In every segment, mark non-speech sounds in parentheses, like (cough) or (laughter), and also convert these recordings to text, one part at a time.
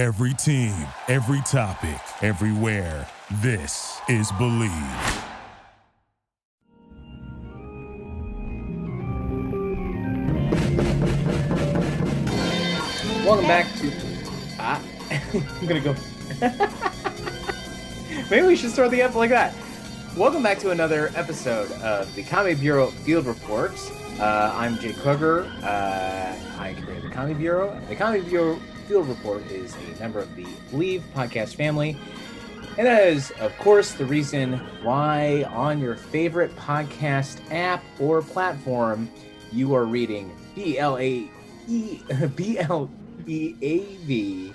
Every team, every topic, everywhere. This is Bleav. Welcome back to. Ah, (laughs) I'm gonna go. (laughs) Maybe we should start the up like that. Welcome back to another episode of the Comedy Bureau Field Report. Uh, I'm Jake Kruger. Uh, I create the Comedy Bureau. The Comedy Bureau Field Report is a member of the Bleav podcast family. And that is, of course, the reason why on your favorite podcast app or platform you are reading B L A E (laughs) B L E A V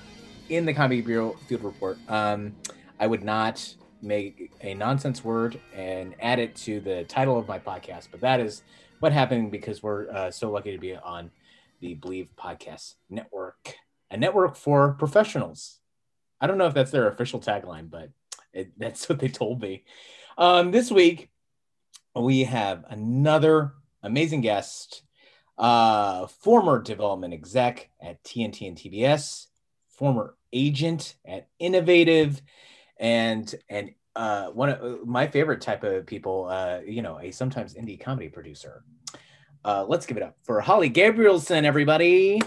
in the Comedy Bureau Field Report. Um, I would not make a nonsense word and add it to the title of my podcast, but that is what happened because we're uh, so lucky to be on the Bleav Podcast Network, a network for professionals. I don't know if that's their official tagline, but it, (laughs) that's what they told me. Um, this week, we have another amazing guest, uh, former development exec at TNT and TBS, former agent at Innovative, and and uh, one of my favorite type of people, uh, you know, a sometimes indie comedy producer. Uh, let's give it up for Holly Gabrielson, everybody.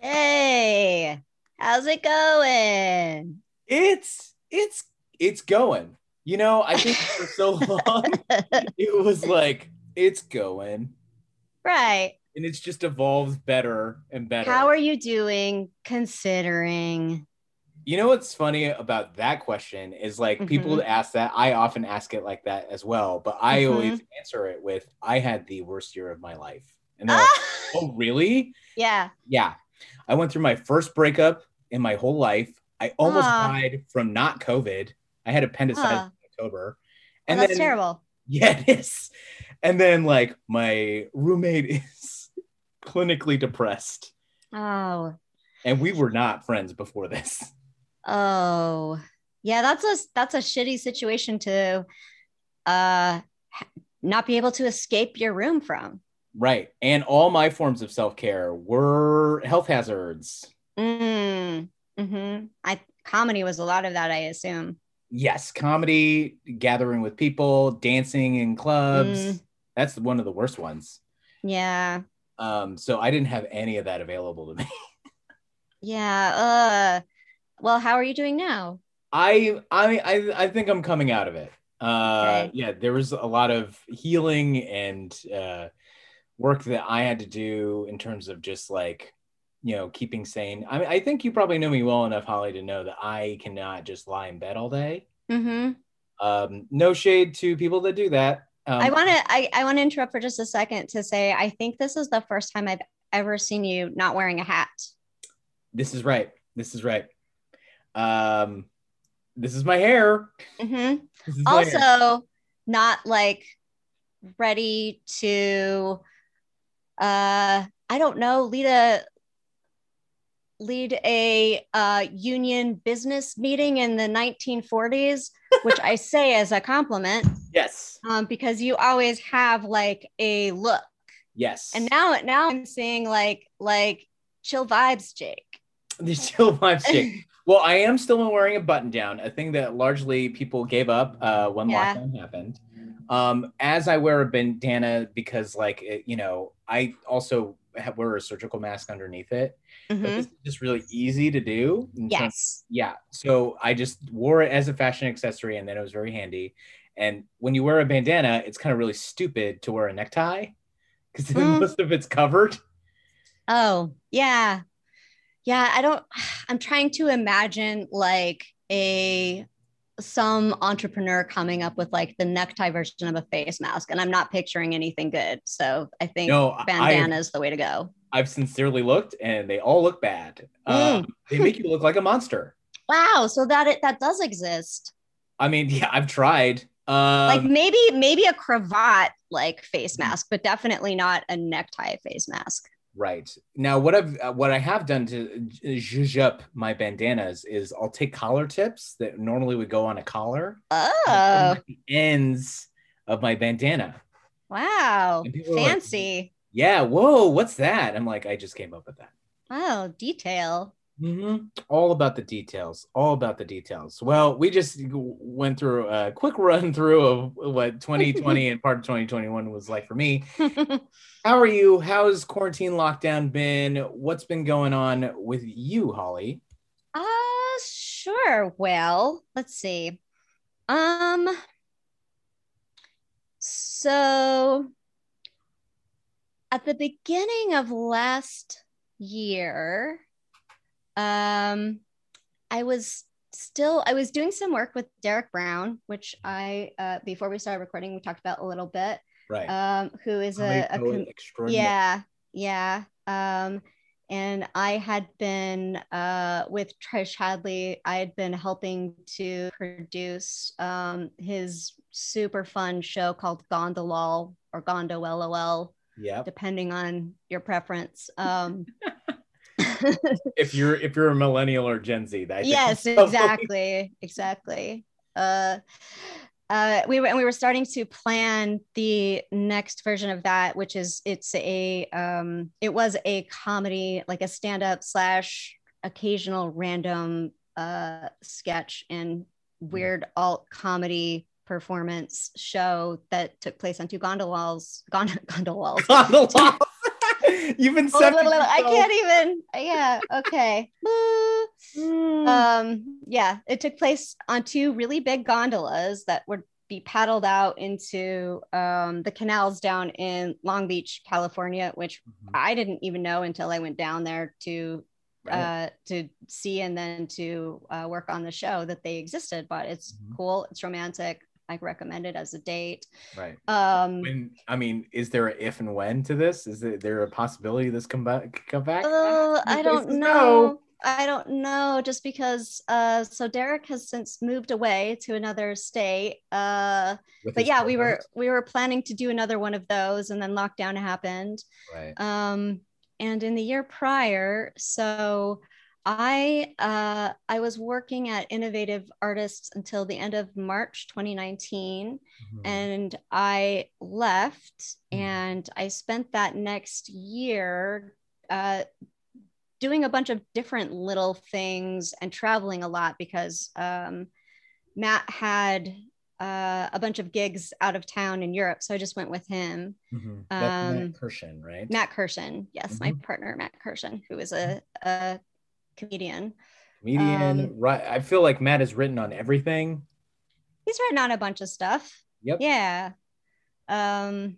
Hey, how's it going? It's it's it's going. You know, I think (laughs) for so long it was like it's going, right. and it's just evolved better and better. How are you doing considering? You know what's funny about that question is like people Mhm. ask that. I often ask it like that as well, but I Mhm. always answer it with, "I had the worst year of my life." And they're like! (laughs) "Oh, really?" yeah. Yeah, I went through my first breakup in my whole life. I almost Ah. died from not COVID. I had appendicitis Ah. in October, Oh, that's terrible. Yeah, it is. And then like my roommate (laughs) is clinically depressed, Oh, and we were not friends before this. oh, yeah. That's a that's a shitty situation to uh not be able to escape your room from. Right. And all my forms of self care were health hazards. Mm, hmm I comedy was a lot of that. I assume. Yes, comedy, gathering with people, dancing in clubs. Mm. That's one of the worst ones. Yeah. Um, so I didn't have any of that available to me. (laughs) Yeah. Uh. Well, how are you doing now? I I I, I think I'm coming out of it. Uh, Okay. yeah, there was a lot of healing and uh, work that I had to do in terms of just like you know keeping sane. I mean, I think you probably know me well enough, Holly, to know that I cannot just lie in bed all day. Mm-hmm. Um, no shade to people that do that. Um, I want to I, I want to interrupt for just a second to say I think this is the first time I've ever seen you not wearing a hat. This is right. This is right. Um, this is my hair. hmm This is my hair. Also, not like ready to uh I don't know, lead a lead a uh union business meeting in the 1940s, which I say as a compliment, yes, um, because you always have like a look. yes. And now now I'm seeing like like chill vibes, Jake. (laughs) the chill vibe stick. Well, I am still wearing a button down, a thing that largely people gave up uh, when Yeah. lockdown happened. Um, as I wear a bandana because, like, it, you know, I also have, wear a surgical mask underneath it. But Mhm. this is just really easy to do. terms- Yes. yeah. So I just wore it as a fashion accessory, and then it was very handy. And when you wear a bandana, it's kind of really stupid to wear a necktie because Mm. most of it's covered. Oh, yeah. Yeah, I don't (sighs) I'm trying to imagine like a some entrepreneur coming up with like the necktie version of a face mask and I'm not picturing anything good. So I think No, bandana is the way to go. I've sincerely looked, and they all look bad. Mm. Um, they make you look like a monster. Wow, so that it that does exist. I mean, (laughs) yeah, I've tried. Um, like maybe maybe a cravat like face mask, but definitely not a necktie face mask. Right now, what I've uh, what I have done to zhuzh up my bandanas is I'll take collar tips that normally would go on a collar, Oh, the ends of my bandana. wow. Are like, Fancy. Yeah, whoa, what's that? I'm like, I just came up with that. Oh, detail. Mm-hmm. All about the details. All about the details. Well, we just went through a quick run (laughs) through of what 2020 and part of 2021 was like for me. (laughs) How are you? How's quarantine lockdown been? What's been going on with you, Holly? Uh sure. Well, let's see. Um so at the beginning of last year, um, I was still I was doing some work with Derek Brown, which I uh, before we started recording we talked about a little bit. Right. Um, who is a, a com- yeah yeah. Um, and I had been uh, with Trish Hadley. I had been helping to produce um, his super fun show called Gondolol or Gondo LOL. Yeah. Depending on your preference. Um, (laughs) (laughs) if you're if you're a millennial or Gen Z, that yes, exactly, exactly. Uh, uh, we were and we were starting to plan the next version of that, which is it's a um, it was a comedy like a stand up slash occasional random uh, sketch and weird alt comedy performance show that took place on two gondolas. Gond- (laughs) gondolas. Gondolas. (laughs) You've been oh, I can't even. Yeah. Okay. (laughs) um. Yeah. It took place on two really big gondolas that would be paddled out into um, the canals down in Long Beach, California, which mm-hmm. I didn't even know until I went down there to right. uh, to see and then to uh, work on the show that they existed. But it's mm-hmm. cool. It's romantic. I recommend it as a date. Right. Um, when, I mean, is there a if and when to this? Is there a possibility this come back? Come back? Uh, I don't know. I don't know. Just because. Uh, so Derek has since moved away to another state. Uh, but yeah, we were we were planning to do another one of those, and then lockdown happened. Right. Um, and in the year prior, so I uh, I was working at Innovative Artists until the end of March 2019, mm-hmm. and I left, mm-hmm. and I spent that next year uh, doing a bunch of different little things and traveling a lot because um, Matt had uh, a bunch of gigs out of town in Europe, so I just went with him. Mm-hmm. Um, Matt Kirshen, right? Matt Kirshen, yes, mm-hmm. my partner Matt Kirshen, who is a, a comedian. Comedian, um, right? I feel like Matt has written on everything. He's written on a bunch of stuff. Yep. Yeah. Um,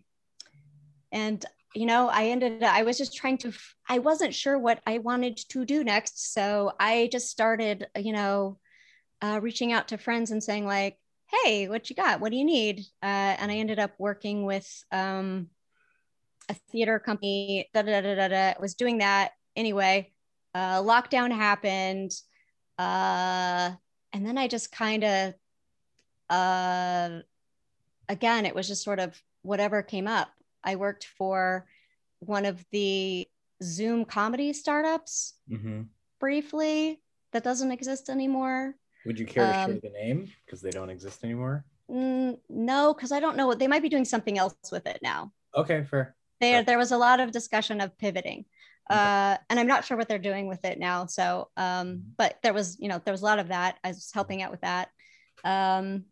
and you know, I ended. I was just trying to. I wasn't sure what I wanted to do next, so I just started. You know, uh, reaching out to friends and saying like, "Hey, what you got? What do you need?" Uh, and I ended up working with um, a theater company. Da da da da da. Was doing that anyway uh, lockdown happened uh, and then i just kind of uh, again it was just sort of whatever came up. I worked for one of the zoom comedy startups mm-hmm. briefly that doesn't exist anymore. Would you care to um, share the name? Because they don't exist anymore? Mm, no because i don't know. What they might be doing something else with it now. Okay fair. There, there was a lot of discussion of pivoting uh, and I'm not sure what they're doing with it now. So, um, mm-hmm. but there was, you know, there was a lot of that. I was helping out with that. Um,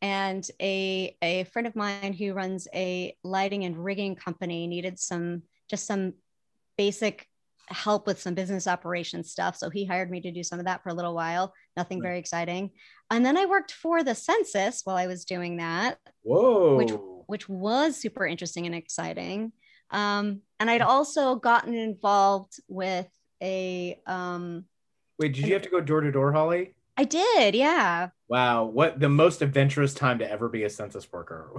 and a, a friend of mine who runs a lighting and rigging company needed some, just some basic help with some business operations stuff. So he hired me to do some of that for a little while. Nothing right. very exciting. And then I worked for the census while I was doing that. Whoa. Which, which was super interesting and exciting. Um, and I'd also gotten involved with a. Um, Wait, did you have to go door to door, Holly? I did, yeah. Wow, what the most adventurous time to ever be a census worker.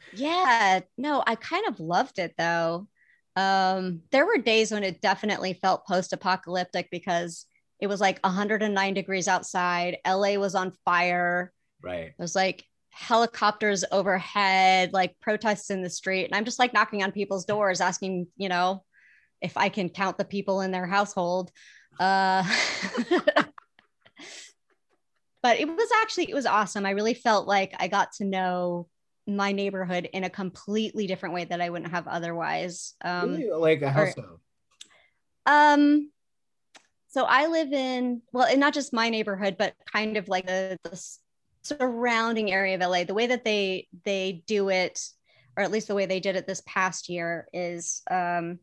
(laughs) yeah, no, I kind of loved it though. Um, there were days when it definitely felt post apocalyptic because it was like 109 degrees outside. LA was on fire. Right. It was like helicopters overhead, like protests in the street. And I'm just like knocking on people's doors, asking, you know, if I can count the people in their household. Uh, (laughs) but it was actually, it was awesome. I really felt like I got to know my neighborhood in a completely different way that I wouldn't have otherwise. Um, really? Like a house? um, so I live in well, and not just my neighborhood, but kind of like the, the surrounding area of LA. The way that they they do it, or at least the way they did it this past year, is um,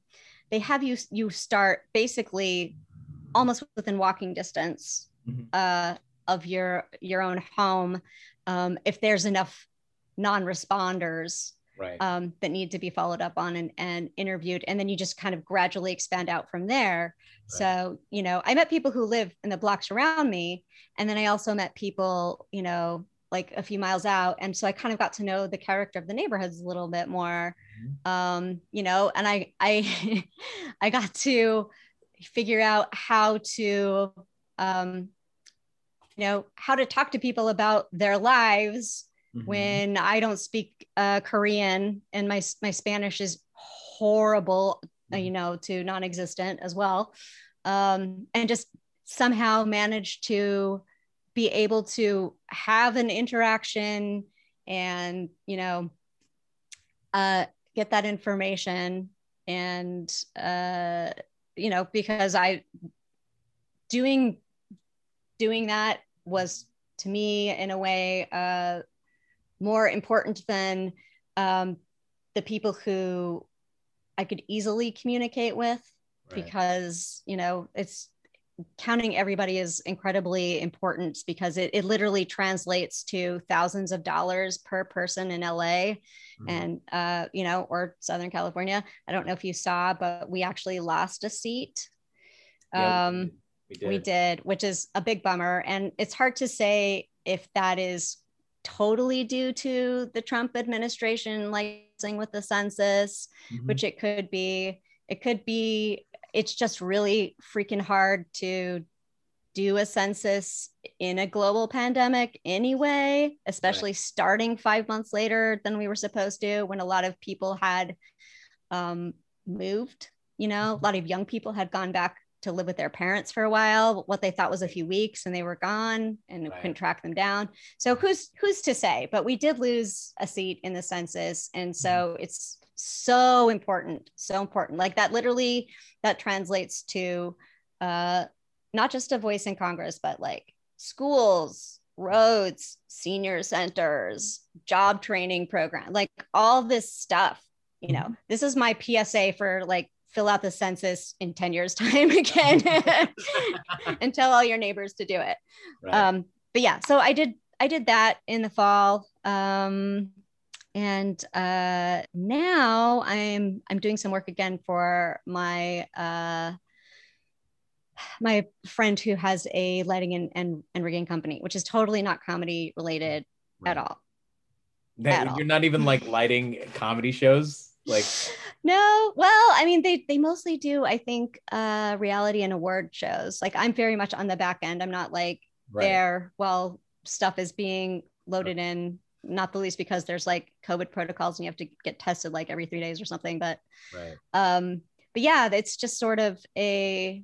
they have you you start basically almost within walking distance mm-hmm. uh, of your your own home. Um, if there's enough non-responders right. um, that need to be followed up on and, and interviewed. And then you just kind of gradually expand out from there. Right. So, you know, I met people who live in the blocks around me. And then I also met people, you know, like a few miles out. And so I kind of got to know the character of the neighborhoods a little bit more. Mm-hmm. Um, you know, and I I (laughs) I got to figure out how to um, you know, how to talk to people about their lives mm-hmm. when I don't speak uh, Korean and my my Spanish is horrible, uh, you mm-hmm. know, to non-existent as well, um, and just somehow manage to be able to have an interaction and you know uh, get that information and uh, you know because I doing doing that was to me in a way uh, more important than um, the people who I could easily communicate with right. because, you know, it's counting everybody is incredibly important because it, it literally translates to thousands of dollars per person in LA mm-hmm. and, uh, you know, or Southern California. I don't know if you saw, but we actually lost a seat. Yeah, um, we, did. we did, which is a big bummer. And it's hard to say if that is totally due to the Trump administration licensing with the census, mm-hmm. which it could be. It could be, it's just really freaking hard to do a census in a global pandemic anyway, especially right. starting five months later than we were supposed to, when a lot of people had um, moved. You know, a lot of young people had gone back to live with their parents for a while what they thought was a few weeks and they were gone and right. couldn't track them down so who's who's to say but we did lose a seat in the census and so mm-hmm. it's so important so important like that literally that translates to uh not just a voice in congress but like schools roads senior centers job training program like all this stuff you know mm-hmm. this is my psa for like fill out the census in 10 years (laughs) time again (laughs) and tell all your neighbors to do it right. um, but yeah so i did i did that in the fall um, and uh, now i'm i'm doing some work again for my uh, my friend who has a lighting and, and, and rigging company which is totally not comedy related right. at all that, you're all. not even like lighting comedy shows like no well i mean they they mostly do i think uh reality and award shows like i'm very much on the back end i'm not like right. there while stuff is being loaded in not the least because there's like covid protocols and you have to get tested like every three days or something but right um but yeah it's just sort of a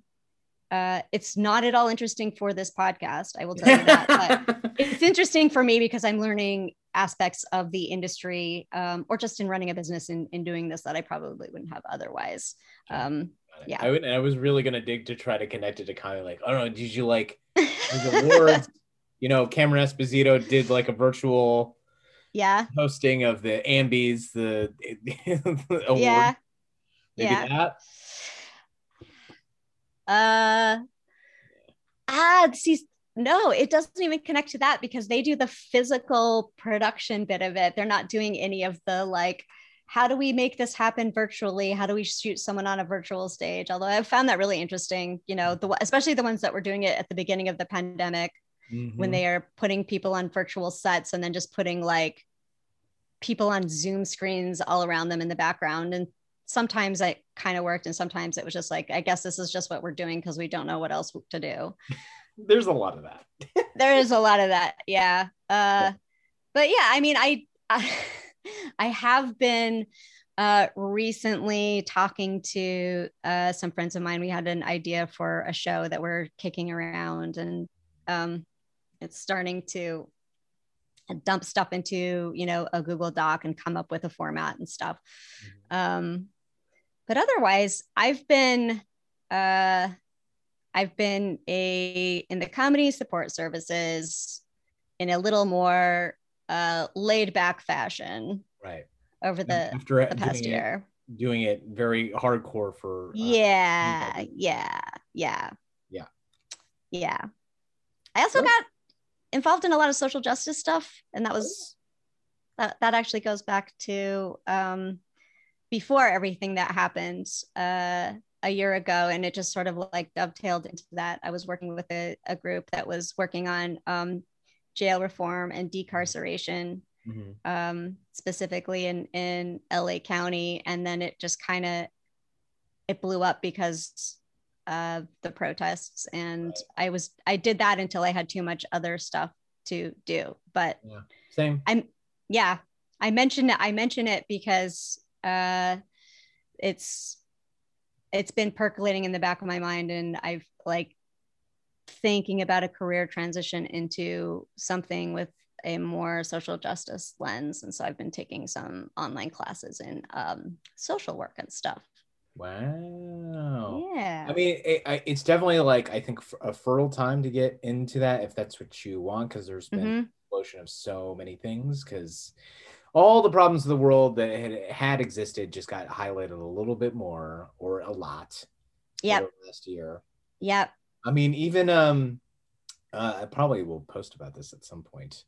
uh, it's not at all interesting for this podcast. I will tell you that. but (laughs) it's interesting for me because I'm learning aspects of the industry um, or just in running a business in, in doing this that I probably wouldn't have otherwise. Um, yeah. I, would, I was really going to dig to try to connect it to kind of like, I don't know, did you like (laughs) the awards? you know, Cameron Esposito did like a virtual yeah hosting of the Ambies, the, the (laughs) award. Yeah. Maybe yeah. that. Uh, ah, see, no, it doesn't even connect to that because they do the physical production bit of it. They're not doing any of the like, how do we make this happen virtually? How do we shoot someone on a virtual stage? Although I found that really interesting, you know, the especially the ones that were doing it at the beginning of the pandemic mm-hmm. when they are putting people on virtual sets and then just putting like people on Zoom screens all around them in the background. And sometimes it kind of worked and sometimes it was just like, I guess this is just what we're doing because we don't know what else to do. There's a lot of that. (laughs) there is a lot of that. Yeah. Uh, yeah. But yeah, I mean, I, I, (laughs) I have been uh, recently talking to uh, some friends of mine. We had an idea for a show that we're kicking around, and um, it's starting to dump stuff into you know a Google Doc and come up with a format and stuff. Mm-hmm. Um, but otherwise, I've been uh, I've been a in the comedy support services in a little more uh, laid back fashion Right. over the, After the past year. It, doing it very hardcore for. uh, yeah, anybody. yeah, yeah, Yeah. yeah. I also got involved in a lot of social justice stuff, and that was that. That actually goes back to um, before everything that happened uh, a year ago, and it just sort of like dovetailed into that. I was working with a, a group that was working on um, jail reform and decarceration mhm. um, specifically in in LA County, and then it just kind of it blew up because of the protests, and I was I did that until I had too much other stuff to do. But Same. I'm yeah, I mentioned it. I mention it because uh, it's it's been percolating in the back of my mind, and I've like thinking about a career transition into something with a more social justice lens, and so I've been taking some online classes in um, social work and stuff. Wow. Yeah, I mean, it, I, it's definitely like I think a fertile time to get into that if that's what you want, because there's been Mhm. an explosion of so many things. Because all the problems of the world that had, had existed just got highlighted a little bit more, or a lot. Yep. Last year. yep, I mean, even um, uh, I probably will post about this at some point.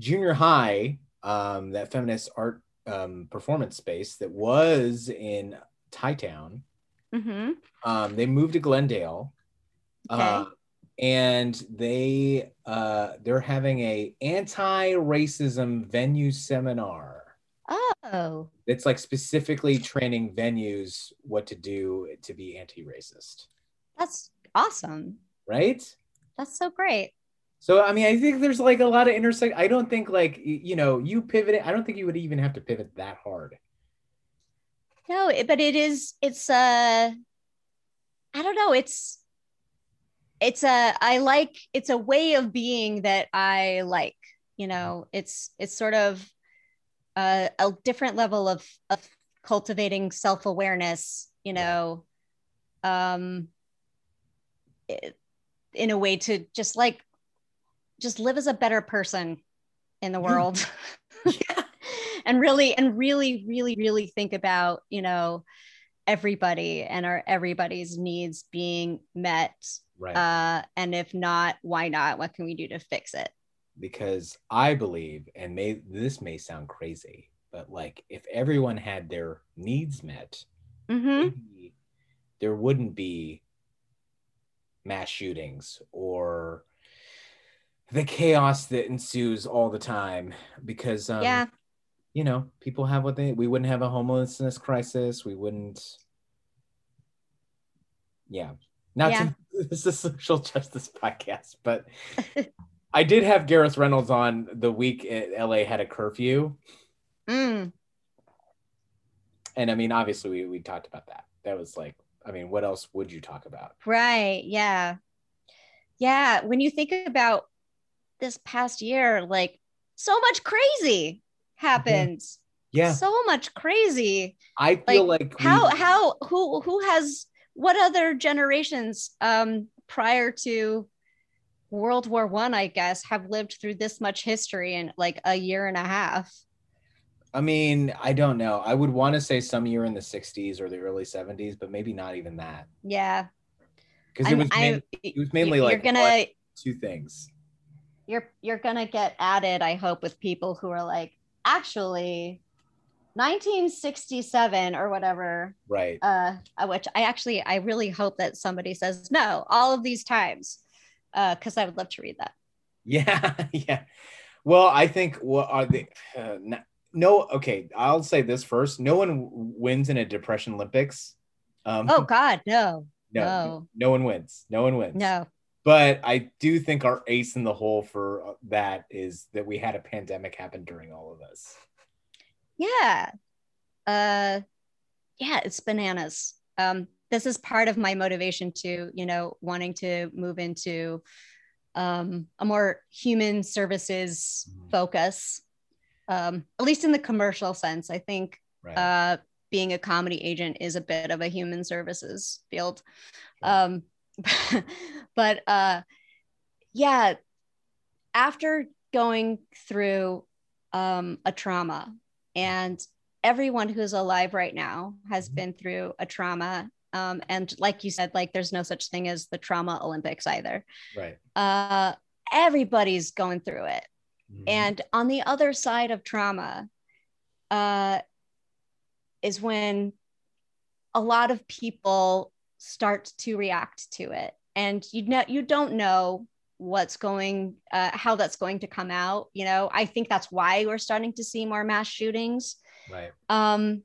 Junior high, um, that feminist art um, performance space that was in Thai Town. hmm Um, they moved to Glendale. Uh, and they uh, they're having a anti-racism venue seminar. oh, It's like specifically training venues what to do to be anti-racist, that's awesome. right? That's so great. So I mean, I think there's like a lot of intersect. I don't think like you know you pivot. I don't think you would even have to pivot that hard. No, but it is. It's uh, I don't know. It's it's a. I like. It's a way of being that I like. You know, it's it's sort of a, a different level of of cultivating self awareness. You know, um, it- in a way to just like just live as a better person in the Yeah. world. (laughs) and really and really really really think about you know everybody and our everybody's needs being met Right. uh and if not why not what can we do to fix it because I believe, and may this may sound crazy, but like if everyone had their needs met, mm-hmm. there wouldn't be mass shootings or the chaos that ensues all the time because um, yeah you know people have what they we wouldn't have a homelessness crisis we wouldn't yeah not Yeah. to (laughs) this is a social justice podcast but i did have gareth reynolds on the week at la had a curfew. Mm. and i mean obviously we, we talked about that. That was like i mean what else would you talk about? Right. Yeah. Yeah. When you think about this past year like so much crazy happened. Yeah. So much crazy. I feel like, we- how how who who has what other generations um prior to world war one i guess have lived through this much history in like a year and a half I mean, I don't know. I would want to say some year in the 60s or the early 70s, but maybe not even that. yeah Because it was main, I'm- it was mainly you're like gonna one, two things. you're you're gonna get added i hope with people who are like actually 1967 or whatever Right. uh which i actually i really hope that somebody says no all of these times uh because i would love to read that (laughs) Yeah. Yeah. Well, I think what are the uh, no, okay, I'll say this first. No one wins in a depression Olympics. Um oh god no no, no. no one wins. No one wins. no But I do think our ace in the hole for uh, that is that we had a pandemic happen during all of this. Yeah. Uh yeah it's bananas. Um this is part of my motivation to you know wanting to move into um a more human services Mhm. focus um at least in the commercial sense. I think Right. uh being a comedy agent is a bit of a human services field. Um (laughs) but uh yeah after going through um a trauma and everyone who's alive right now has Mhm. been through a trauma um and like you said like there's no such thing as the trauma olympics either Right. uh everybody's going through it Mhm. and on the other side of trauma uh, is when a lot of people start to react to it. And you know, you don't know what's going, uh, how that's going to come out. You know, I think that's why we're starting to see more mass shootings. right. Um,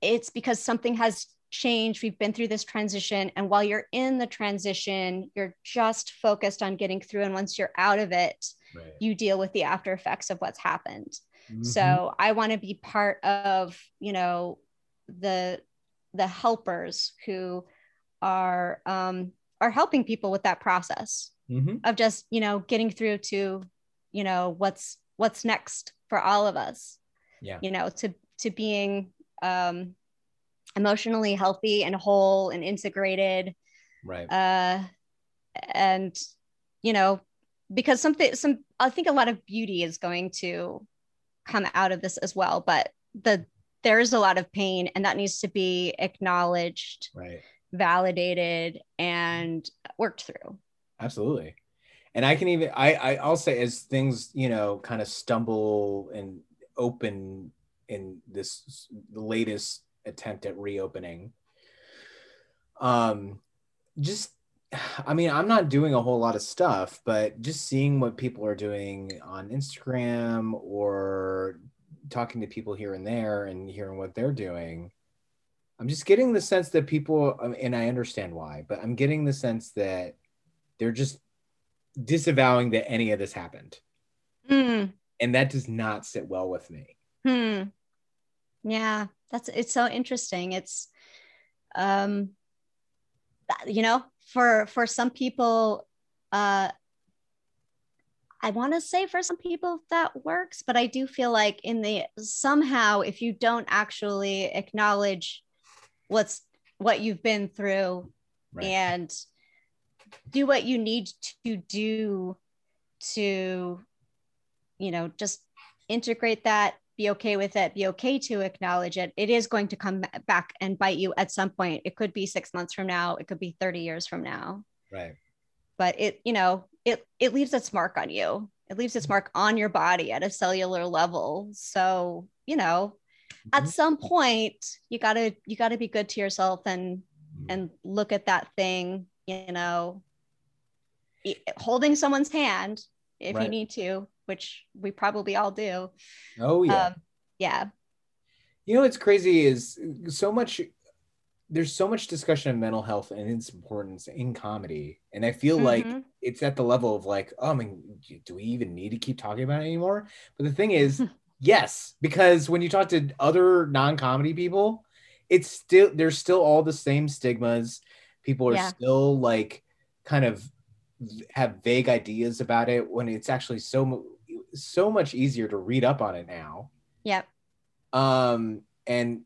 it's because something has changed. We've been through this transition. And while you're in the transition, you're just focused on getting through. And once you're out of it, Right. you deal with the after effects of what's happened. Mhm. So I want to be part of, you know, the the helpers who are um, are helping people with that process Mhm. of just, you know, getting through to, you know, what's what's next for all of us. Yeah. You know, to to being um, emotionally healthy and whole and integrated Right. uh, and you know because something some i think a lot of beauty is going to come out of this as well but the there is a lot of pain and that needs to be acknowledged right. validated and worked through Absolutely. And I can even I, I'll say as things, you know, kind of stumble and open in this the latest attempt at reopening. Um just I mean, I'm not doing a whole lot of stuff, but just seeing what people are doing on Instagram or talking to people here and there and hearing what they're doing, I'm just getting the sense that people, and I understand why, but I'm getting the sense that they're just disavowing that any of this happened. Hmm. And that does not sit well with me. Hmm. Yeah, that's it's so interesting. It's um you know, for for some people uh I want to say for some people that works, but I do feel like in the somehow if you don't actually acknowledge what's what you've been through Right. and do what you need to do to you know just integrate that be okay with it be okay to acknowledge it. It is going to come back and bite you at some point. It could be six months from now. It could be 30 years from now. Right. but it you know it it leaves its mark on you. It leaves its mark on your body at a cellular level. So you know at Mhm. some point you gotta you gotta be good to yourself and Mhm. and look at that thing you know holding someone's hand if you need to which we probably all do oh, yeah. um, yeah You know what's crazy is so much there's so much discussion of mental health and its importance in comedy. And I feel like Mhm. it's at the level of like, oh, I mean, do we even need to keep talking about it anymore? But the thing is, (laughs) yes, because when you talk to other non-comedy people, it's still there's still all the same stigmas. People are Yeah. still like kind of have vague ideas about it when it's actually so so much easier to read up on it now. Yep. Um and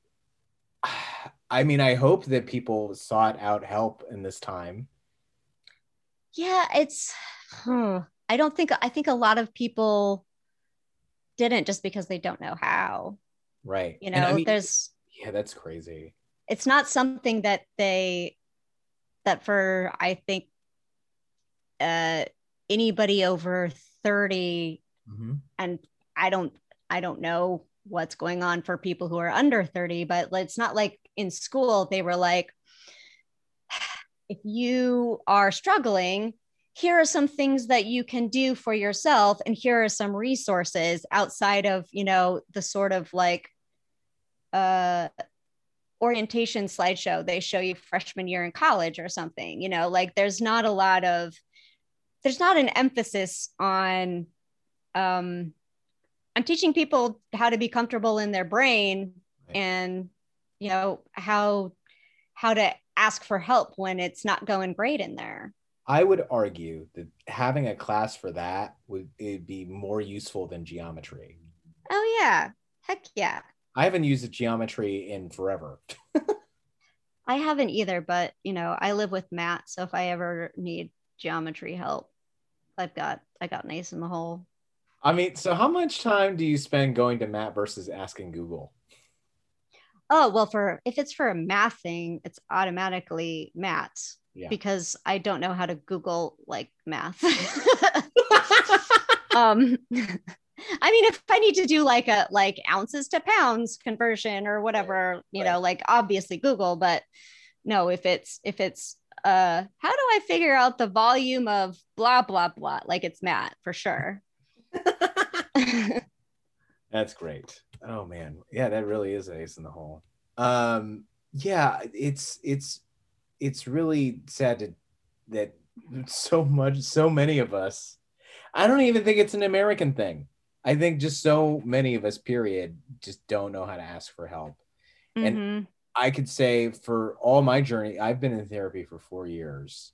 (sighs) i mean i hope that people sought out help in this time. Yeah it's hmm, i don't think i think a lot of people didn't just because they don't know how. Right. You know I mean, there's yeah that's crazy. it's not something that they that for i think uh anybody over 30 Mhm. and i don't i don't know what's going on for people who are under 30 but it's not like in school they were like (sighs) if you are struggling here are some things that you can do for yourself and here are some resources outside of you know the sort of like uh orientation slideshow they show you freshman year in college or something you know like there's not a lot of there's not an emphasis on um i'm teaching people how to be comfortable in their brain Right. and you know how how to ask for help when it's not going great in there. I would argue that having a class for that would it'd be more useful than geometry. Oh yeah. Heck yeah i haven't used geometry in forever (laughs) I haven't either, but you know, I live with Matt, so if I ever need geometry help, I've got I got an ace in the hole. I mean, so how much time do you spend going to Matt versus asking Google? Oh, well, for if it's for a math thing, it's automatically Matt Yeah. because I don't know how to Google like math. (laughs) (laughs) um I mean, if I need to do like a like ounces to pounds conversion or whatever, you know, like obviously Google, but no, if it's if it's uh how do I figure out the volume of blah blah blah, like it's Matt for sure. (laughs) (laughs) That's great. Oh man, yeah, that really is an ace in the hole. Um, yeah, it's it's it's really sad to, that so much, so many of us. I don't even think it's an American thing. I think just so many of us, period, just don't know how to ask for help. And- Mhm. I could say for all my journey, I've been in therapy for four years.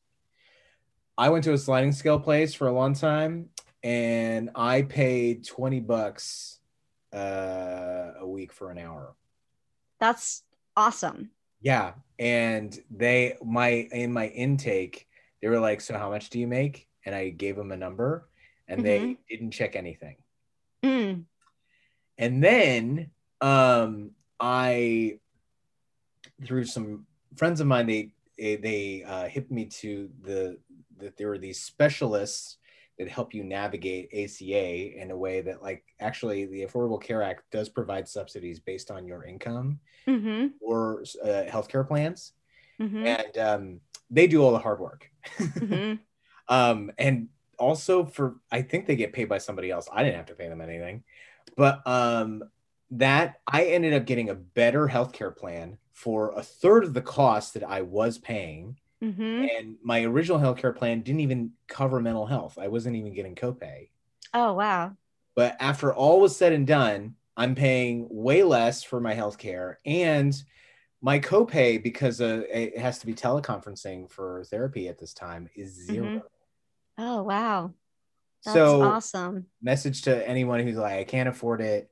I went to a sliding scale place for a long time, and I paid twenty bucks uh, a week for an hour. That's awesome. Yeah, and they my in my intake, they were like, "So how much do you make?" And I gave them a number, and they didn't check anything. Mm. and then um i through some friends of mine they they, they uh, hit me to the that there were these specialists that help you navigate aca in a way that like actually the affordable care act does provide subsidies based on your income hmm or uh, healthcare plans. Hmm and um, they do all the hard work. (laughs) Hmm um and also for i think they get paid by somebody else. I didn't have to pay them anything. But um that i ended up getting a better healthcare plan for a third of the cost that i was paying. Hmm and my original healthcare plan didn't even cover mental health. I wasn't even getting copay. Oh wow. but after all was said and done i'm paying way less for my healthcare and my copay because uh, it has to be teleconferencing for therapy at this time is 0 Mhm. Oh wow. That's so awesome. message to anyone who's like i can't afford it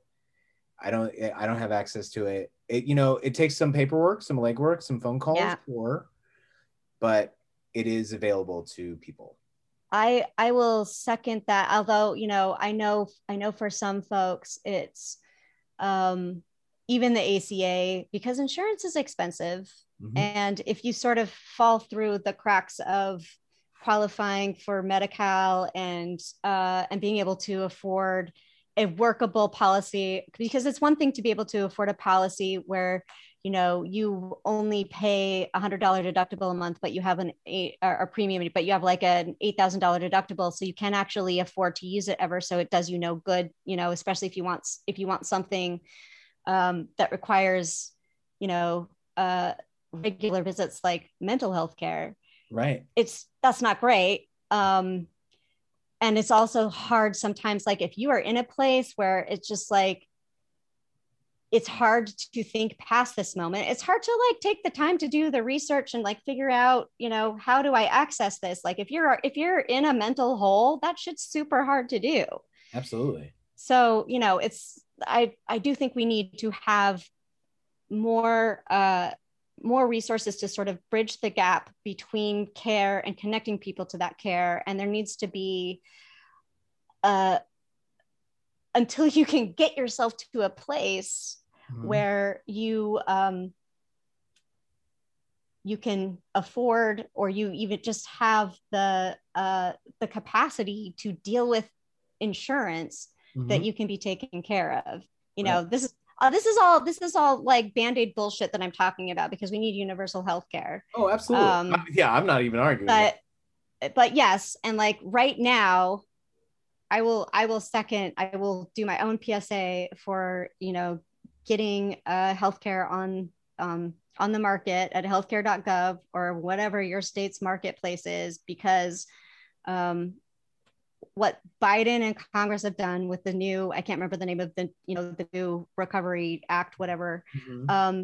i don't i don't have access to it it you know it takes some paperwork some legwork some phone calls Yeah. for but it is available to people I I will second that. Although you know, I know I know for some folks, it's um, even the ACA because insurance is expensive, Mhm. and if you sort of fall through the cracks of qualifying for Medi-Cal and uh, and being able to afford a workable policy, because it's one thing to be able to afford a policy where you know you only pay a hundred dollar deductible a month but you have an or a premium but you have like an eight thousand dollar deductible so you can actually afford to use it ever so it does you no good you know especially if you want if you want something um, that requires you know uh, regular visits like mental health care right. It's that's not great. Um and it's also hard sometimes like if you are in a place where it's just like it's hard to think past this moment. It's hard to like take the time to do the research and like figure out you know how do i access this? Like if you're if you're in a mental hole that shit's super hard to do. Absolutely. So you know it's i i do think we need to have more uh more resources to sort of bridge the gap between care and connecting people to that care and there needs to be uh until you can get yourself to a place Mhm. where you um you can afford or you even just have the uh the capacity to deal with insurance that Mhm. you can be taken care of you Right. know this is uh, this is all this is all like band-aid bullshit that i'm talking about because we need universal health care oh absolutely. Um, yeah i'm not even arguing but but yes and like right now i will i will second i will do my own psa for you know getting uh, healthcare on um, on the market at healthcare.gov or whatever your state's marketplace is because um, what biden and congress have done with the new i can't remember the name of the you know the new recovery act whatever Mhm. um,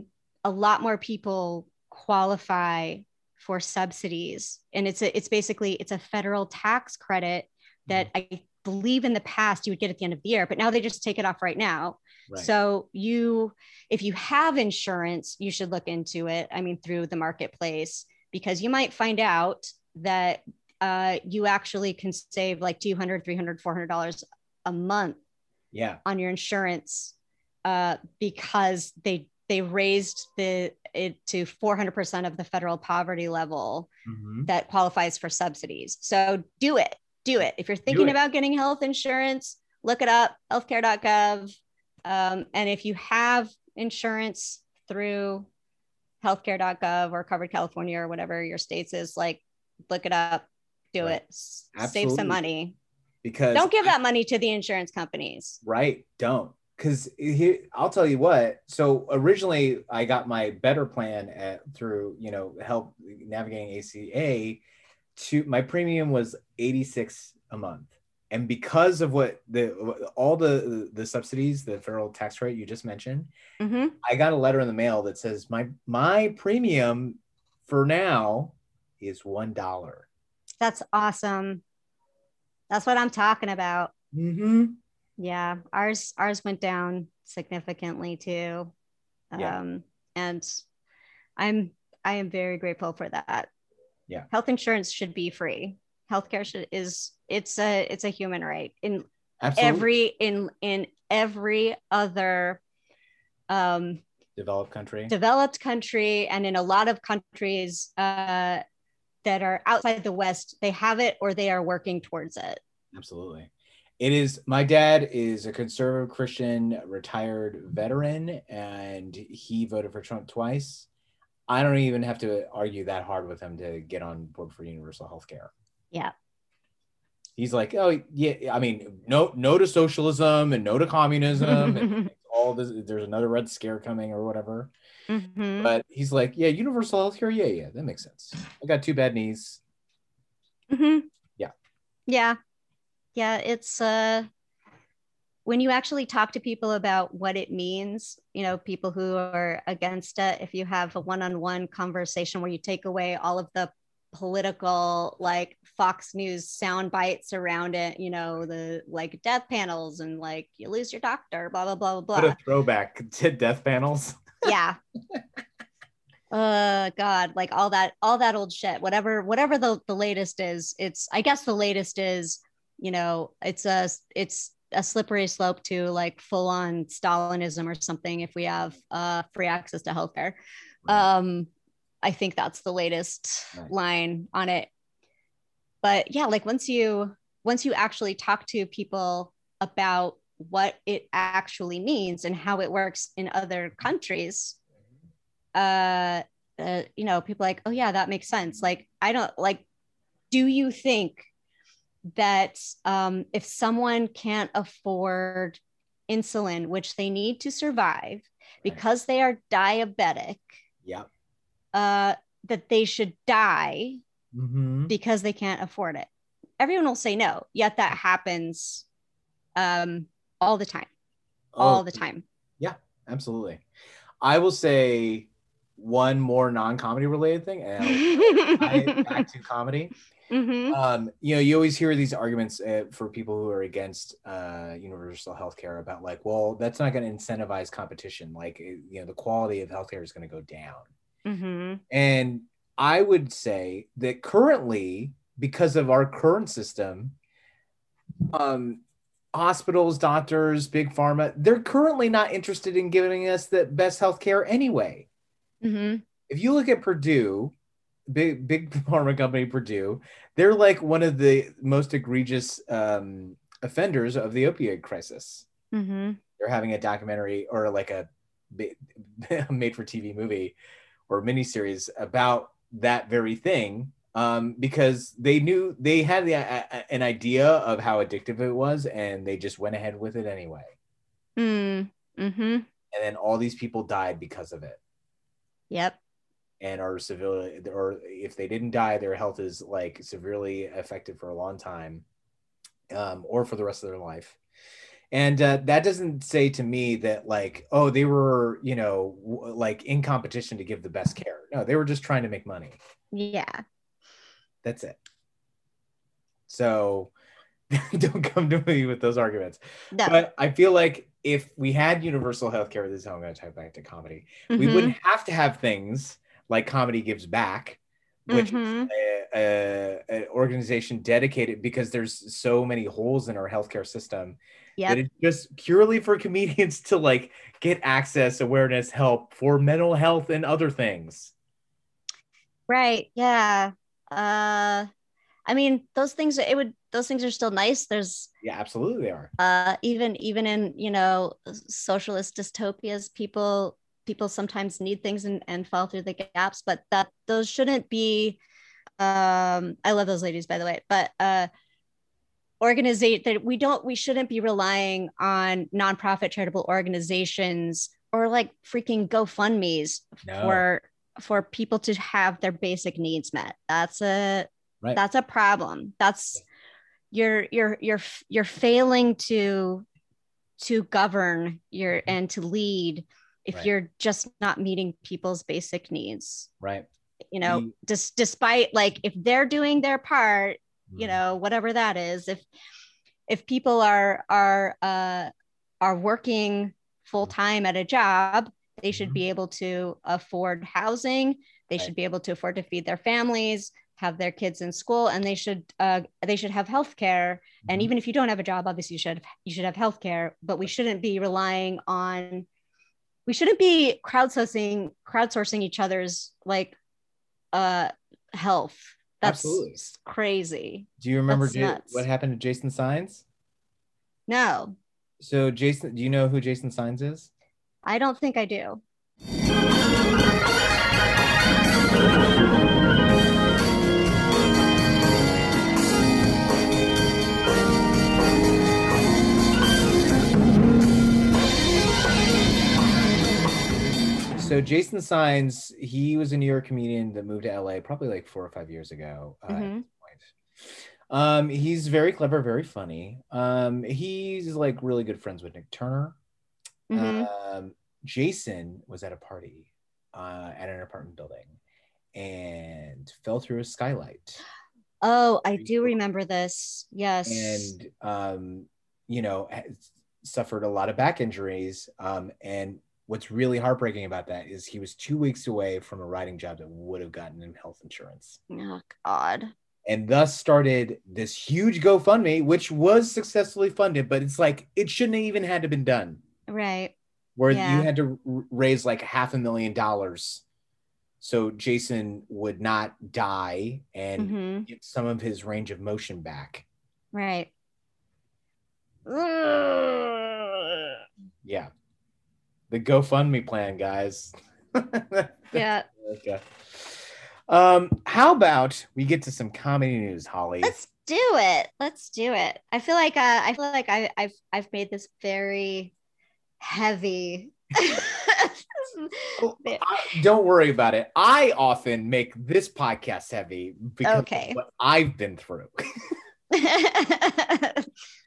a lot more people qualify for subsidies and it's a, it's basically it's a federal tax credit that i believe in the past you would get at the end of the year but now they just take it off right now Right. So you, if you have insurance, you should look into it. I mean, through the marketplace, because you might find out that uh, you actually can save like 200 300 400 dollars a month yeah. on your insurance uh, because they they raised the it to 400% of the federal poverty level Mhm. that qualifies for subsidies. So do it. Do it. If you're thinking about getting health insurance, look it up, healthcare.gov. Um, and if you have insurance through healthcare.gov or covered California or whatever your states is, like look it up, do Right. it, S- save some money. Because Don't give I- that money to the insurance companies. Right. Don't. Because here, I'll tell you what. So originally, I got my better plan at through you know help navigating ACA. To my premium was eighty six a month, and because of what the all the the subsidies, the federal tax rate you just mentioned, Mhm. I got a letter in the mail that says my my premium for now is one dollar. That's awesome. That's what I'm talking about. Mm-hmm. Yeah, ours ours went down significantly too. Yeah. Um, and I'm I am very grateful for that. Yeah. Health insurance should be free. Healthcare should is it's a it's a human right in Absolutely. every in in every other um developed country. developed country and in a lot of countries uh that are outside the west they have it or they are working towards it Absolutely. It is my dad is a conservative Christian retired veteran and he voted for Trump twice. I don't even have to argue that hard with him to get on board for universal health care. yeah He's like, "Oh, yeah, I mean, no no to socialism and no to communism and (laughs) all this there's another red scare coming or whatever." Mhm. But he's like, "Yeah, universal health care. Yeah, yeah, that makes sense. I got two bad knees. hmm Yeah. Yeah. Yeah. It's uh when you actually talk to people about what it means, you know, people who are against it, if you have a one-on-one conversation where you take away all of the political like Fox News sound bites around it, you know, the like death panels and like you lose your doctor, blah blah blah blah What blah. a throwback to death panels." (laughs) yeah uh god like all that all that old shit whatever whatever the, the latest is it's i guess the latest is you know it's a it's a slippery slope to like full on stalinism or something if we have uh free access to healthcare um i think that's the latest line on it. But yeah like once you once you actually talk to people about what it actually means and how it works in other countries uh, uh you know people are like oh yeah that makes sense. Like i don't like do you think that um if someone can't afford insulin which they need to survive because they are diabetic Yep. Uh that they should die Mm-hmm. because they can't afford it everyone will say no yet that happens um all the time all the time Yeah, Absolutely. I will say one more non-comedy related thing, and (laughs) back to comedy. Mhm. Um, you know, you always hear these arguments uh, for people who are against uh, universal healthcare about like, well, that's not going to incentivize competition. Like, you know, the quality of healthcare is going to go down. Mhm. And I would say that currently, because of our current system, um, hospitals, doctors, big pharma, they're currently not interested in giving us the best healthcare anyway. Mhm. If you look at Purdue, big big (laughs) pharma company Purdue, they're like one of the most egregious um, offenders of the opioid crisis. Mhm. They're having a documentary or like a (laughs) made for TV movie or miniseries about that very thing um, because they knew they had the, a, an idea of how addictive it was and they just went ahead with it anyway. Mm. Mhm. And then all these people died because of it Yep. and are severely, or if they didn't die, their health is like severely affected for a long time um, or for the rest of their life. And uh, that doesn't say to me that like, oh, they were, you know, w- like in competition to give the best care. No, they were just trying to make money. Yeah. That's it. So (laughs) don't come to me with those arguments. No. But I feel like if we had universal healthcare, this is how I'm going to tie back to comedy. We Mhm. wouldn't have to have things like Comedy Gives Back, which Mhm. is an organization dedicated because there's so many holes in our healthcare system Yep. that it's just purely for comedians to like get access, awareness, help for mental health and other things. Right. Yeah. Uh I mean, those things it would those things are still nice. There's Yeah, absolutely they are. uh even even in, you know, socialist dystopias, people people sometimes need things and, and fall through the gaps, but that those shouldn't be um I love those ladies by the way, but uh organizate that we don't we shouldn't be relying on nonprofit charitable organizations or like freaking GoFundMe's No. for for people to have their basic needs met. That's a Right. that's a problem. That's you're you're you're you're failing to to govern your mm-hmm. and to lead if Right. you're just not meeting people's basic needs. Right. You know, dis- despite like if they're doing their part, you Mhm. know whatever that is if if people are are uh are working full time at a job they should Mhm. be able to afford housing they should be able to afford to feed their families have their kids in school and they should uh they should have health care and Mhm. even if you don't have a job obviously you should you should have health care but we shouldn't be relying on we shouldn't be crowdsourcing crowdsourcing each other's like uh health that's Absolutely. crazy Do you remember what happened to Jason Signs? no So Jason, do you know who Jason Signs is? i don't think i do So Jason Signs, he was a New York comedian that moved to LA probably like four or five years ago. uh, at Mhm. this point. Um, he's very clever, very funny. Um, he's like really good friends with Nick Turner. Mhm. Um, Jason was at a party uh, at an apartment building and fell through a skylight. oh i do remember this yes and um, you know suffered a lot of back injuries. Um, and what's really heartbreaking about that is he was two weeks away from a writing job that would have gotten him health insurance, oh god and thus started this huge GoFundMe, which was successfully funded. But it's like it shouldn't have even had to been done, right where Yeah. you had to raise like half a million dollars. So Jason would not die and hmm get some of his range of motion back. right Yeah. The GoFundMe plan, guys. (laughs) yeah okay. Um, how about we get to some comedy news, Holly? let's do it let's do it i feel like uh, i feel like I, i've i've made this very heavy (laughs) Oh, don't worry about it. I often make this podcast heavy because Okay. of what I've been through. (laughs) okay,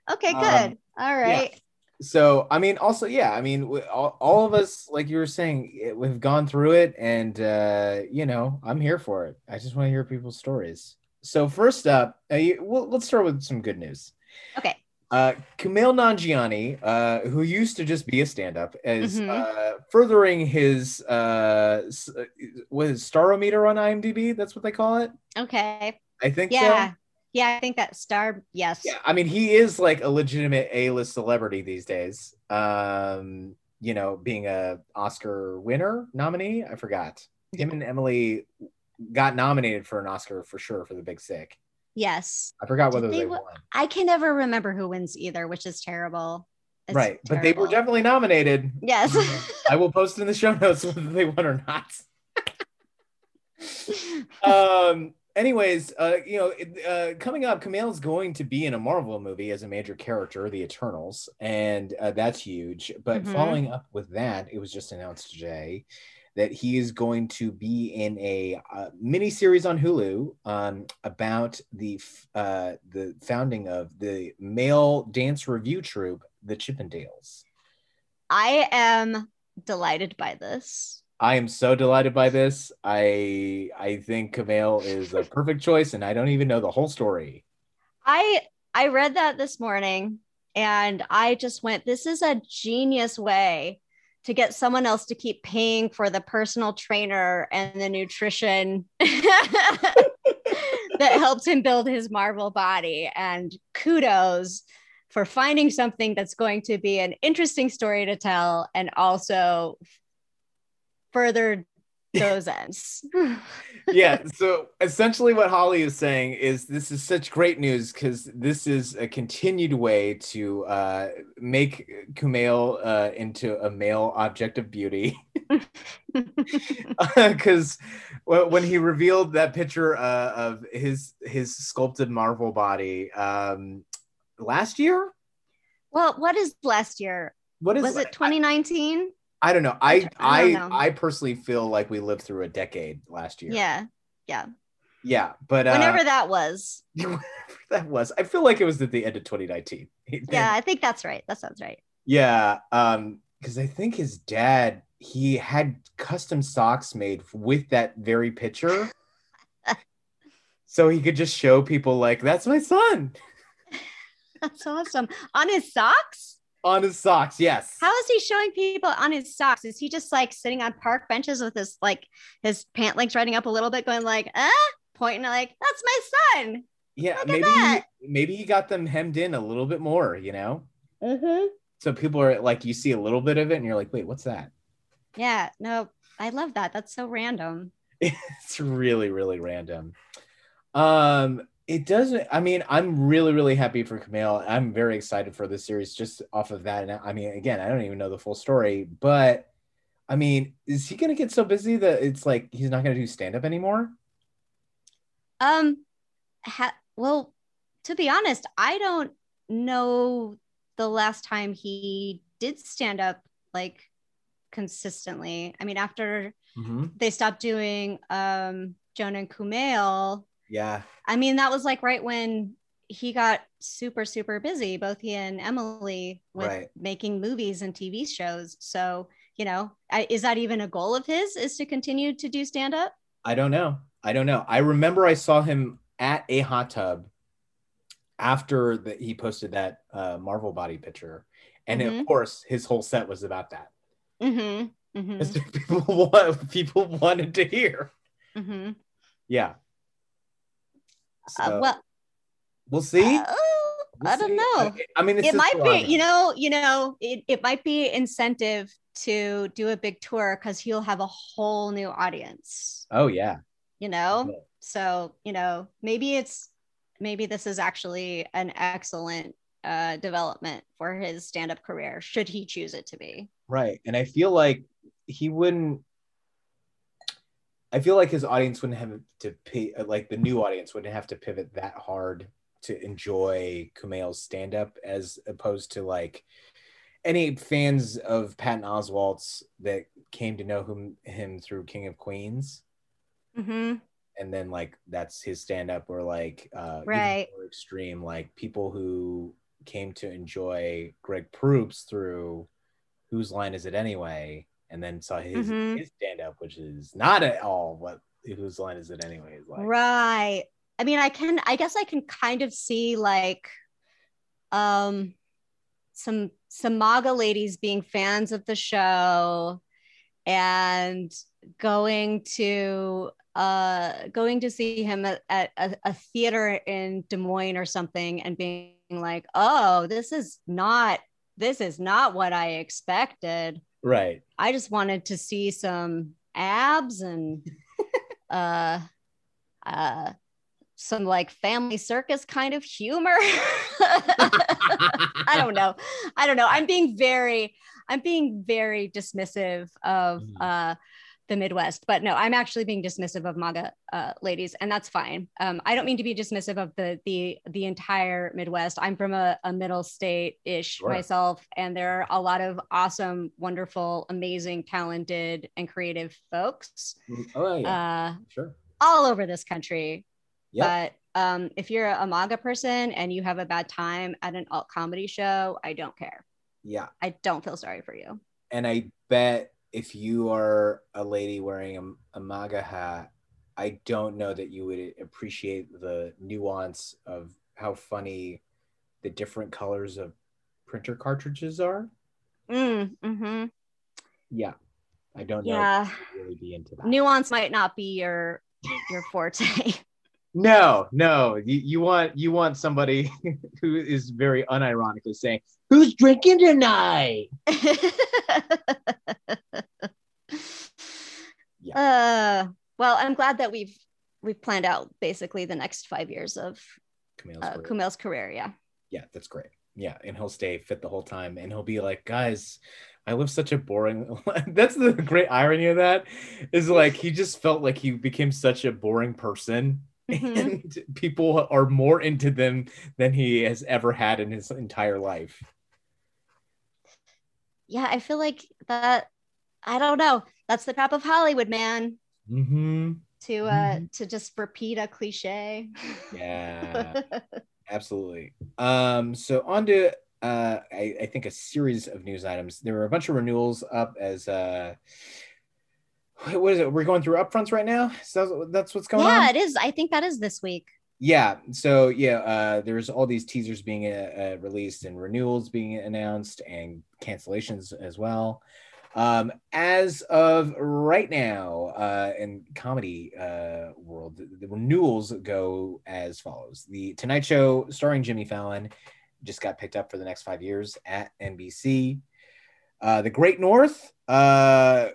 good. Um, All right. So, I mean, also, yeah, I mean, we, all, all of us, like you were saying, it- we've gone through it, and uh, you know, I'm here for it. I just want to hear people's stories. So, first up, uh, you, well, let's start with some good news. Okay. Uh, Kumail Nanjiani, uh, who used to just be a stand-up, is Mhm. uh, furthering his uh, s- uh, what is starometer on IMDb? That's what they call it. Okay. I think. Yeah. So. Yeah, I think that star, yes. Yeah. I mean, he is like a legitimate A-list celebrity these days. Um, you know, being a Oscar winner nominee. I forgot. Him and Emily got nominated for an Oscar for sure for The Big Sick. Yes. I forgot whether they they won. I can never remember who wins either, which is terrible. It's right, but they were definitely nominated. Yes. (laughs) I will post in the show notes (laughs) whether they won or not. (laughs) um. Anyways, uh, you know, uh, coming up, Kumail's going to be in a Marvel movie as a major character, The Eternals, and uh, that's huge. But Mhm. following up with that, it was just announced today that he is going to be in a uh, mini series on Hulu um, about the f- uh, the founding of the male dance revue troupe, the Chippendales. I am delighted by this. I am so delighted by this. I I think Kumail is a perfect choice, and I don't even know the whole story. I I read that this morning and I just went, this is a genius way to get someone else to keep paying for the personal trainer and the nutrition (laughs) that helped him build his Marvel body. And kudos for finding something that's going to be an interesting story to tell and also further (laughs) those ends. yeah. So essentially, what Holly is saying is this is such great news because this is a continued way to uh, make Kumail uh, into a male object of beauty. (laughs) (laughs) Because when he revealed that picture uh, of his his sculpted Marvel body um, last year. Well, what is last year? What is was it 2019? I don't know. I I I, know. I personally feel like we lived through a decade last year. Yeah. Yeah. Yeah, but uh, Whenever that was. (laughs) whenever that was, I feel like it was at the end of 2019. (laughs) Yeah, I think that's right. That sounds right. Yeah, um, because I think his dad he had custom socks made with that very picture, (laughs) so he could just show people like that's my son That's awesome. On his socks? On his socks. Yes. How is he showing people on his socks? Is he just like sitting on park benches with his like his pant legs riding up a little bit, going like, ah, pointing like, that's my son. yeah, look maybe that. maybe he got them hemmed in a little bit more. You know, Mm-hmm. so people are like, you see a little bit of it, and you're like, wait, what's that? Yeah, no, I love that. That's so random. (laughs) it's really really random um it doesn't i mean i'm really really happy for Kumail. i'm very excited for this series just off of that and i mean again i don't even know the full story but i mean is he gonna get so busy that it's like he's not gonna do stand-up anymore Um, ha- well, to be honest, I don't know the last time he did stand up like consistently. I mean, after they stopped doing um Joan and Kumail, yeah I mean, that was like right when he got super, super busy, both he and Emily, with Right. making movies and TV shows. So, you know, I, is that even a goal of his? Is to continue to do stand up? i don't know i don't know i remember i saw him at a hot tub after that he posted that uh, marvel body picture and Mhm. of course his whole set was about that Mm-hmm. Mm-hmm. (laughs) People want, people wanted to hear mm-hmm. Yeah. Uh, well, we'll see. uh, We'll I don't see. know. I mean, it's it might be, you know, you know, it, it might be incentive to do a big tour because he'll have a whole new audience, Oh yeah. you know? Yeah. So, you know, maybe it's maybe this is actually an excellent uh development for his stand-up career, should he choose it to be. Right. And I feel like he wouldn't. I feel like his audience wouldn't have to pay, like the new audience wouldn't have to pivot that hard to enjoy Kumail's stand up as opposed to like any fans of Patton Oswalt's that came to know him, him through King of Queens. Mm-hmm. and then like that's his stand up or like uh Right. extreme like people who came to enjoy Greg Proops through whose line is it anyway and then saw his Mhm. his stand up which is not at all what whose line is it anyway is like Right. I mean, I can I guess I can kind of see like um some some MAGA ladies being fans of the show and going to uh going to see him at, at a, a theater in Des Moines or something and being like, oh, this is not this is not what I expected. Right I just wanted to see some abs and (laughs) uh uh some like family circus kind of humor. (laughs) I don't know. I don't know. I'm being very I'm being very dismissive of Mhm. uh the Midwest, but no, I'm actually being dismissive of MAGA uh, ladies, and that's fine. Um, I don't mean to be dismissive of the the the entire Midwest. I'm from a, a middle state ish Sure. myself, and there are a lot of awesome, wonderful, amazing, talented, and creative folks oh yeah uh, sure all over this country. yeah But um, if you're a MAGA person and you have a bad time at an alt comedy show, I don't care. yeah I don't feel sorry for you. and I bet if you are a lady wearing a, a MAGA hat, I don't know that you would appreciate the nuance of how funny the different colors of printer cartridges are. Mm, hmm Yeah, I don't know. Yeah. I'd really be into that. Nuance might not be your your forte. (laughs) No, no. You, you want you want somebody (laughs) who is very unironically saying, "Who's drinking tonight?" (laughs) Uh, well, I'm glad that we've we've planned out basically the next five years of Kumail's uh, career. Kumail's career. Yeah. Yeah, that's great. Yeah, and he'll stay fit the whole time, and he'll be like, "Guys, I live such a boring." (laughs) that's the great irony of that is like he just felt like he became such a boring person. (laughs) Mhm. And people are more into them than he has ever had in his entire life. Yeah, I feel like that. I don't know. That's the trap of Hollywood, man. Mm-hmm. To uh, to just repeat a cliche. Yeah. (laughs) Absolutely. Um, so on to uh, I, I think a series of news items. There were a bunch of renewals up as uh, what is it? We're going through upfronts right now. So that's what's going yeah, on. Yeah, it is. I think that is this week. Yeah. So yeah, uh, there's all these teasers being uh, released and renewals being announced and cancellations as well. Um, as of right now, uh, in comedy uh, world, the, the renewals go as follows: The Tonight Show, starring Jimmy Fallon, just got picked up for the next five years at NBC. Uh, the Great North, uh,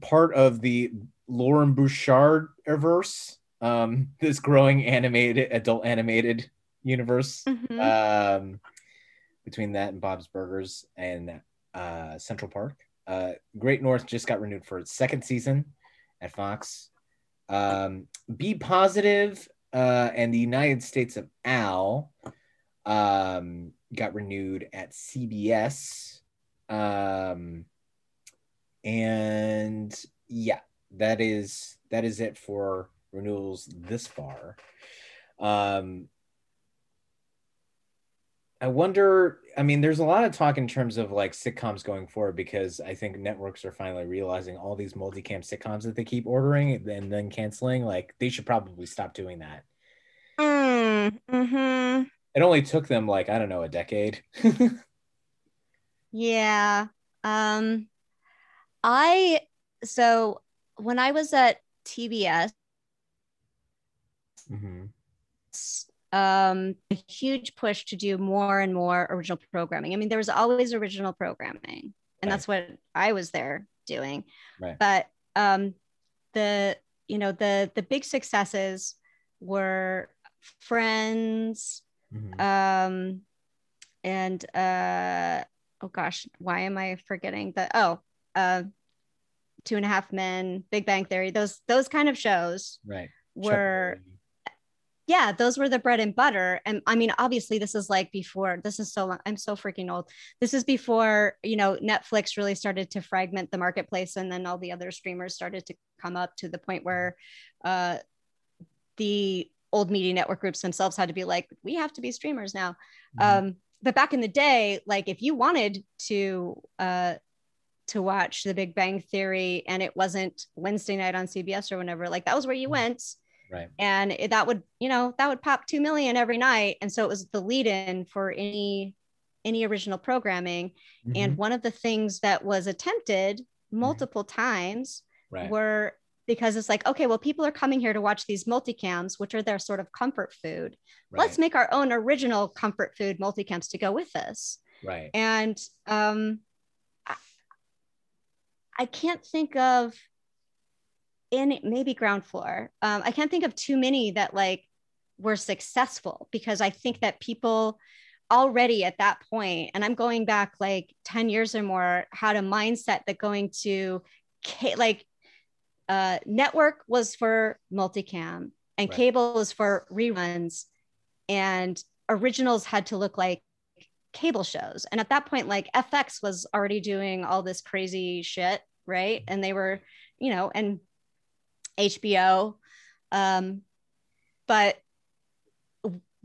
part of the Loren Bouchard verse, um, (laughs) this growing animated adult animated universe Mhm. um, between that and Bob's Burgers and uh, Central Park. Uh, Great North just got renewed for its second season at Fox. Um, B Positive uh, and the United States of Al um, got renewed at CBS. Um, and yeah, that is that is it for renewals this far. Um, I wonder. I mean, there's a lot of talk in terms of like sitcoms going forward because I think networks are finally realizing all these multicam sitcoms that they keep ordering and then canceling. Like, they should probably stop doing that. Mm, mhm. It only took them like I don't know a decade. (laughs) Yeah. Um I so when I was at TBS Mhm. Um a huge push to do more and more original programming. I mean there was always original programming and Right. that's what I was there doing. Right. But um the you know the the big successes were Friends Mhm. um and uh oh gosh why am i forgetting the oh uh two and a half men big bang theory those those kind of shows right. were yeah those were the bread and butter and i mean obviously this is like before this is so long i'm so freaking old. This is before you know netflix really started to fragment the marketplace and then all the other streamers started to come up to the point where uh the old media network groups themselves had to be like we have to be streamers now. Mhm. um but back in the day like if you wanted to uh to watch the big bang theory and it wasn't wednesday night on cbs or whenever like that was where you went right. and it, that would you know that would pop 2 million every night and so it was the lead in for any any original programming and Mhm. one of the things that was attempted multiple times right. were because it's like okay well people are coming here to watch these multicams which are their sort of comfort food let's make our own original comfort food multicams to go with this right. and um I, I can't think of in maybe ground floor um i can't think of too many that like were successful because i think that people already at that point and i'm going back like 10 years or more had a mindset that going to like uh network was for multicam and Right. cable was for reruns and originals had to look like cable shows. And at that point, like FX was already doing all this crazy shit, right? And they were, you know, and HBO. Um, but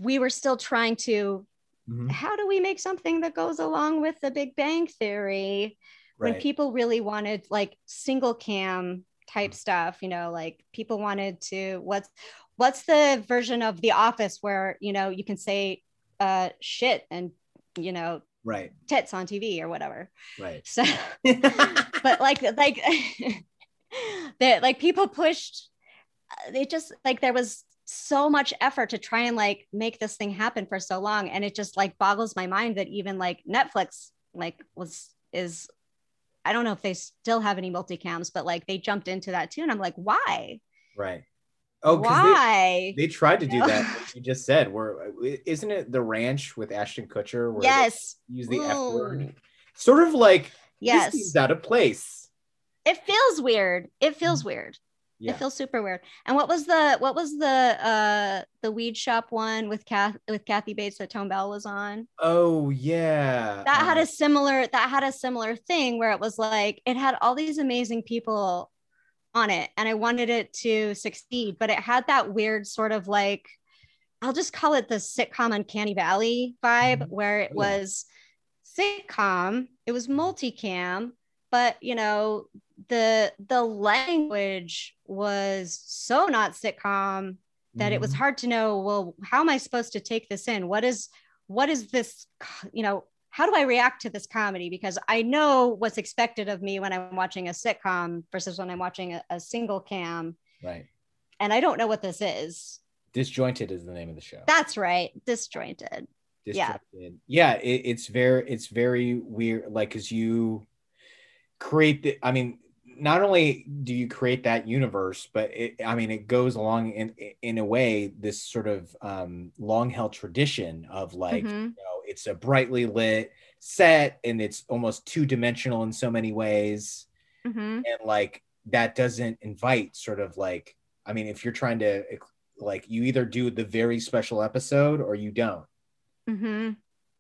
we were still trying to, Mhm. how do we make something that goes along with the Big Bang Theory? when people really wanted like single cam type stuff you know like people wanted to what's what's the version of the office where you know you can say uh shit and you know right tits on tv or whatever right so (laughs) but like like (laughs) that like people pushed uh, it just like there was so much effort to try and like make this thing happen for so long. And it just like boggles my mind that even like netflix like was is i don't know if they still have any multicams but like they jumped into that too. And i'm like why? Right. Oh why they, they, tried to do that (laughs) like you just said where isn't it the ranch with ashton kutcher where yes. use the Ooh. f word? Sort of like yes. this out of place it feels weird it feels weird yeah. It feels super weird. And what was the what was the uh the weed shop one with Kath with Kathy Bates that Tone Bell was on? Oh yeah. That um, had a similar that had a similar thing where it was like it had all these amazing people on it and I wanted it to succeed, but it had that weird sort of like I'll just call it the sitcom Uncanny Valley vibe mm-hmm. where it oh, was sitcom, it was multicam, but you know the the language was so not sitcom that mm-hmm. it was mm-hmm. hard to know well how am i supposed to take this in? What is what is this you know how do i react to this comedy? Because i know what's expected of me when i'm watching a sitcom versus when i'm watching a, a single cam. Right. And i don't know what this is. Disjointed is the name of the show. That's right. Disjointed, disjointed. yeah yeah it, it's very it's very weird like because you create the i mean not only do you create that universe, but it, I mean, it goes along in in a way this sort of um, long held tradition of like, mm-hmm. you know, it's a brightly lit set and it's almost two dimensional in so many ways, mm-hmm. and like that doesn't invite sort of like, I mean, if you're trying to like, you either do the very special episode or you don't, mm-hmm.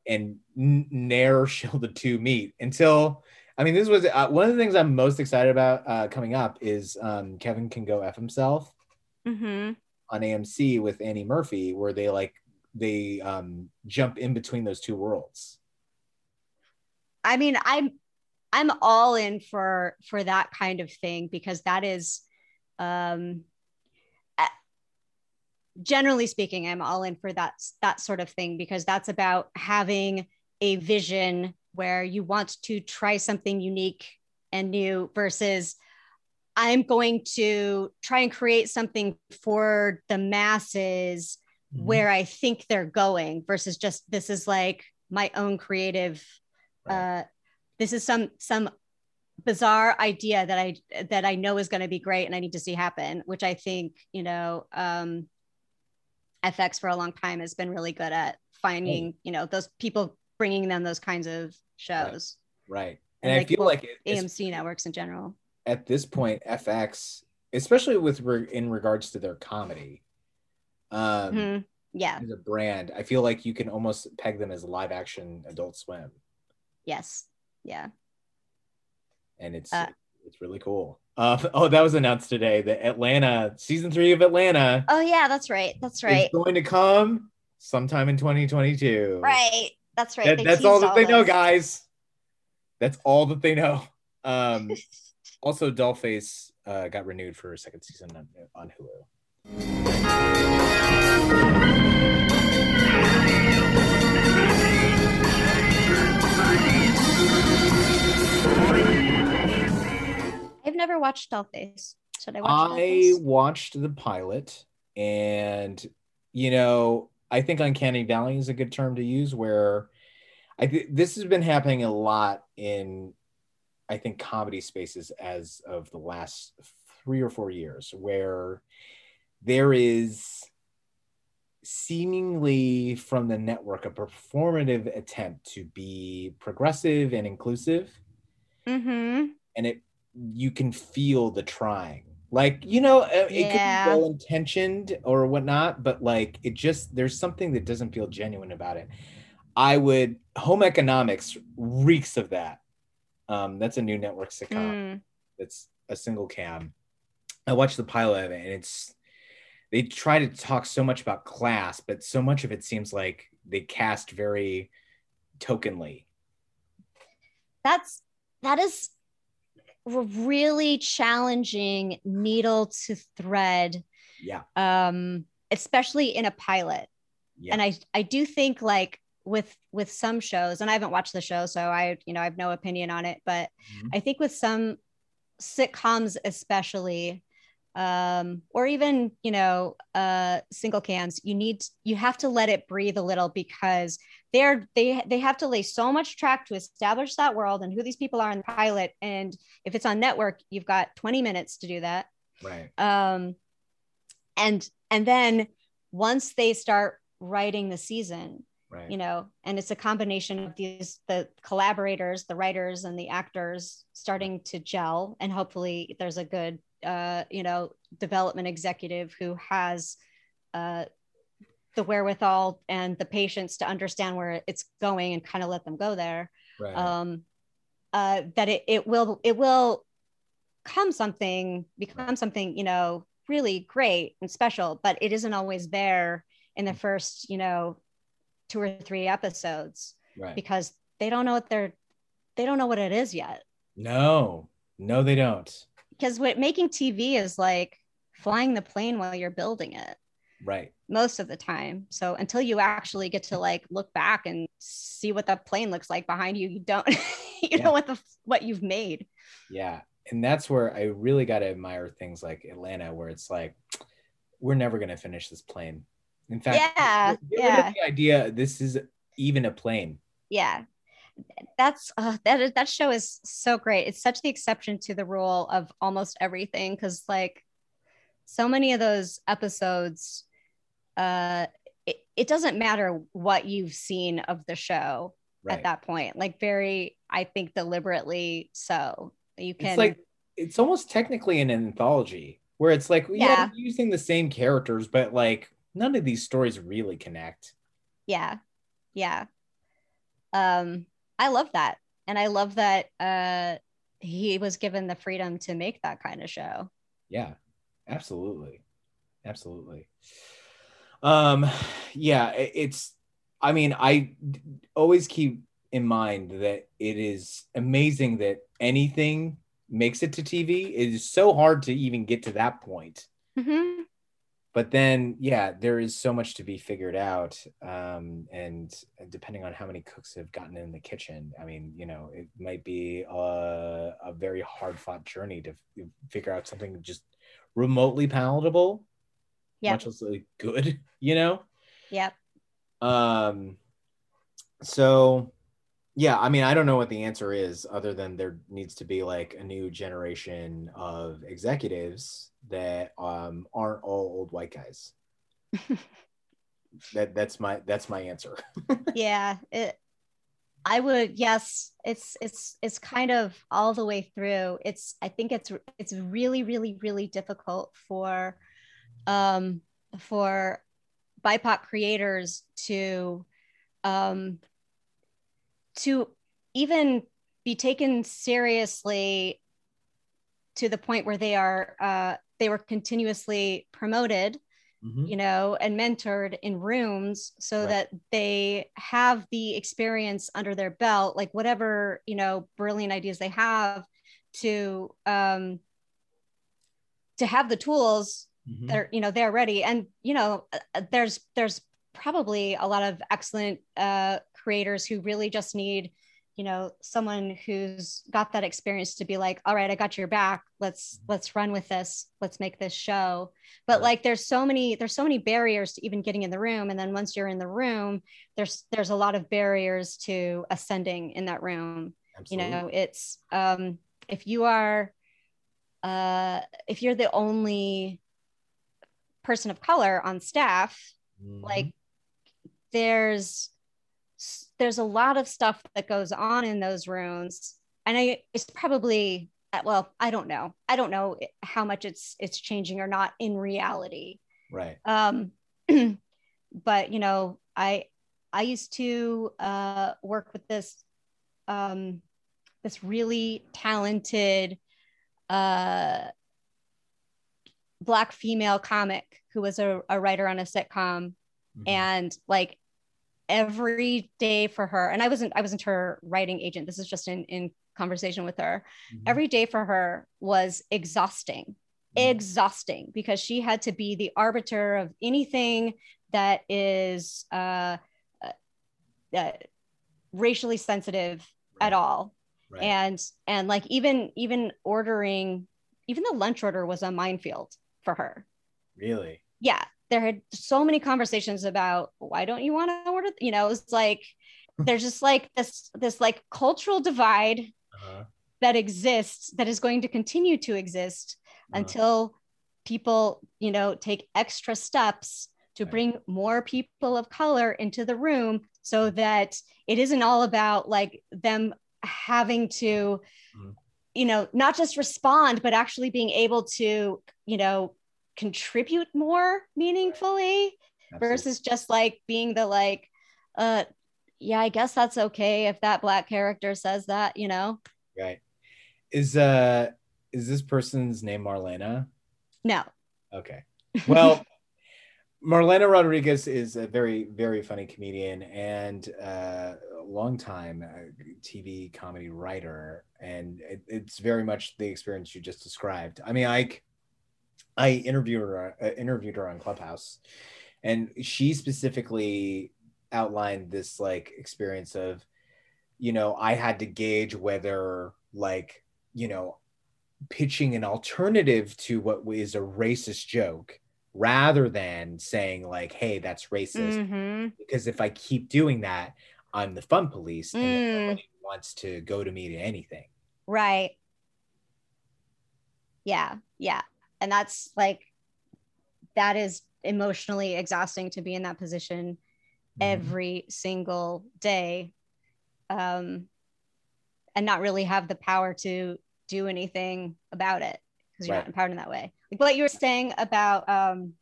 and n- ne'er (laughs) shall the two meet until I mean, this was uh, one of the things I'm most excited about uh, coming up is um, Kevin can go f himself mm-hmm. on AMC with Annie Murphy, where they like they um, jump in between those two worlds. I mean, I'm I'm all in for for that kind of thing because that is, um, generally speaking, I'm all in for that that sort of thing because that's about having a vision where you want to try something unique and new versus I'm going to try and create something for the masses mm-hmm. where I think they're going versus just this is like my own creative right. uh this is some some bizarre idea that I that I know is going to be great and I need to see happen which I think you know um FX for a long time has been really good at finding you know those people bringing them those kinds of shows. Right. right. And, and, I feel like it, AMC networks in general. At this point, FX, especially with re- in regards to their comedy, um, mm-hmm. yeah, as a brand, I feel like you can almost peg them as live action Adult Swim. Yes. Yeah. And it's uh, it's really cool. Uh, (laughs) oh, that was announced today. The Atlanta season three of Atlanta. Oh yeah, that's right. That's right. Is going to come sometime in 2022. Right. That's right. That, that's all that they know, guys. That's all that they know. Um, (laughs) also, Dollface uh, got renewed for a second season on, on Hulu. I've never watched Dollface. Should I watch I Dollface? watched the pilot, and you know, I think uncanny valley is a good term to use where I th- this has been happening a lot in I think comedy spaces as of the last 3 or 4 years where there is seemingly from the network a performative attempt to be progressive and inclusive. Mm-hmm. And it you can feel the trying like you know uh, it yeah. could be well intentioned or whatnot but like it just there's something that doesn't feel genuine about it. I would home economics reeks of that. Um that's a new network sitcom. Mm. that's a single cam. I watched the pilot of it and it's they try to talk so much about class but so much of it seems like they cast very tokenly. That's that is really challenging needle to thread. Yeah. Um, especially in a pilot. Yeah. And I I do think like with with some shows, and I haven't watched the show, so I you know I have no opinion on it, but Mhm. I think with some sitcoms especially um or even you know uh single cams you need you have to let it breathe a little because they're they they have to lay so much track to establish that world and who these people are in the pilot and if it's on network you've got 20 minutes to do that Right. um and and then once they start writing the season Right. you know and it's a combination of these the collaborators the writers and the actors starting to gel and hopefully there's a good uh you know development executive who has uh the wherewithal and the patience to understand where it's going and kind of let them go there right. um uh that it, it will it will come something become something you know really great and special but it isn't always there in the first you know two or three episodes right. because they don't know what they're they don't know what it is yet no. No, they don't. Because what making tv is like flying the plane while you're building it Right. most of the time so until you actually get to like look back and see what the plane looks like behind you you don't (laughs) you Yeah. know what the what you've made Yeah. And that's where I really got to admire things like Atlanta, where it's like, we're never going to finish this plane. In fact, Yeah, get rid of yeah. the idea this is even a plane. yeah that's uh, that is- that show is so great it's such the exception to the rule of almost everything because like so many of those episodes uh it, it doesn't matter what you've seen of the show Right. at that point like very i think deliberately so you can It's like, it's almost technically an anthology where it's like, yeah, Yeah. using the same characters, but like none of these stories really connect. yeah yeah um i love that and i love that uh he was given the freedom to make that kind of show Yeah, absolutely. Absolutely. Um, yeah, it's, I mean, I d- always keep in mind that it is amazing that anything makes it to TV. It is so hard to even get to that point. Mhm. But then, yeah, there is so much to be figured out. Um, and depending on how many cooks have gotten in the kitchen, I mean, you know, it might be a, a very hard fought journey to f- figure out something just remotely palatable, Yeah. much less like good, (laughs) you know? Yep. Um, so yeah, I mean, I don't know what the answer is other than there needs to be like a new generation of executives that um aren't all old white guys. (laughs) that that's my that's my answer. (laughs) yeah it i would yes it's it's it's kind of all the way through it's i think it's it's really really really difficult for um for bipoc creators to um to even be taken seriously to the point where they are uh they were continuously promoted Mhm. you know, and mentored in rooms so Right. that they have the experience under their belt, like whatever, you know, brilliant ideas they have to um to have the tools Mhm. they're you know they're ready and you know uh, there's there's probably a lot of excellent uh creators who really just need you know someone who's got that experience to be like all right i got your back. Let's let's run with this. Let's make this show. But like there's so many there's so many barriers to even getting in the room. And then once you're in the room there's there's a lot of barriers to ascending in that room. You know it's um if you are uh if you're the only person of color on staff Mhm. like there's there's a lot of stuff that goes on in those rooms and i it's probably uh, well i don't know. I don't know how much it's it's changing or not in reality. Right. um (clears throat) but you know i i used to uh work with this um this really talented uh black female comic who was a, a writer on a sitcom Mhm. and like every day for her and i wasn't i wasn't her writing agent this is just in in conversation with her Mhm. every day for her was exhausting Mhm. exhausting because she had to be the arbiter of anything that is uh, uh, uh racially sensitive right. at all right. and and like even even ordering even the lunch order was a minefield for her really yeah there had so many conversations about why don't you want to order you know it's like (laughs) there's just like this this like cultural divide uh-huh. that exists that is going to continue to exist uh-huh. until people you know take extra steps to right. bring more people of color into the room so mm-hmm. that it isn't all about like them having to mm. you know not just respond but actually being able to you know contribute more meaningfully right. versus just like being the like uh yeah i guess that's okay if that black character says that you know? Right. Is uh is this person's name marlena? No. Okay. Well (laughs) marlena rodriguez is a very very funny comedian and uh long time uh, TV comedy writer, and it, it's very much the experience you just described. I mean, I I interviewed her uh, interviewed her on Clubhouse, and she specifically outlined this like experience of, you know, I had to gauge whether like you know pitching an alternative to what is a racist joke rather than saying like hey that's racist mm-hmm. because if i keep doing that I'm the fun police and mm. nobody wants to go to me to anything. Right. Yeah. Yeah. And that's like, that is emotionally exhausting to be in that position mm. every single day. Um, and not really have the power to do anything about it because you're right. not empowered in that way. Like what you were saying about um,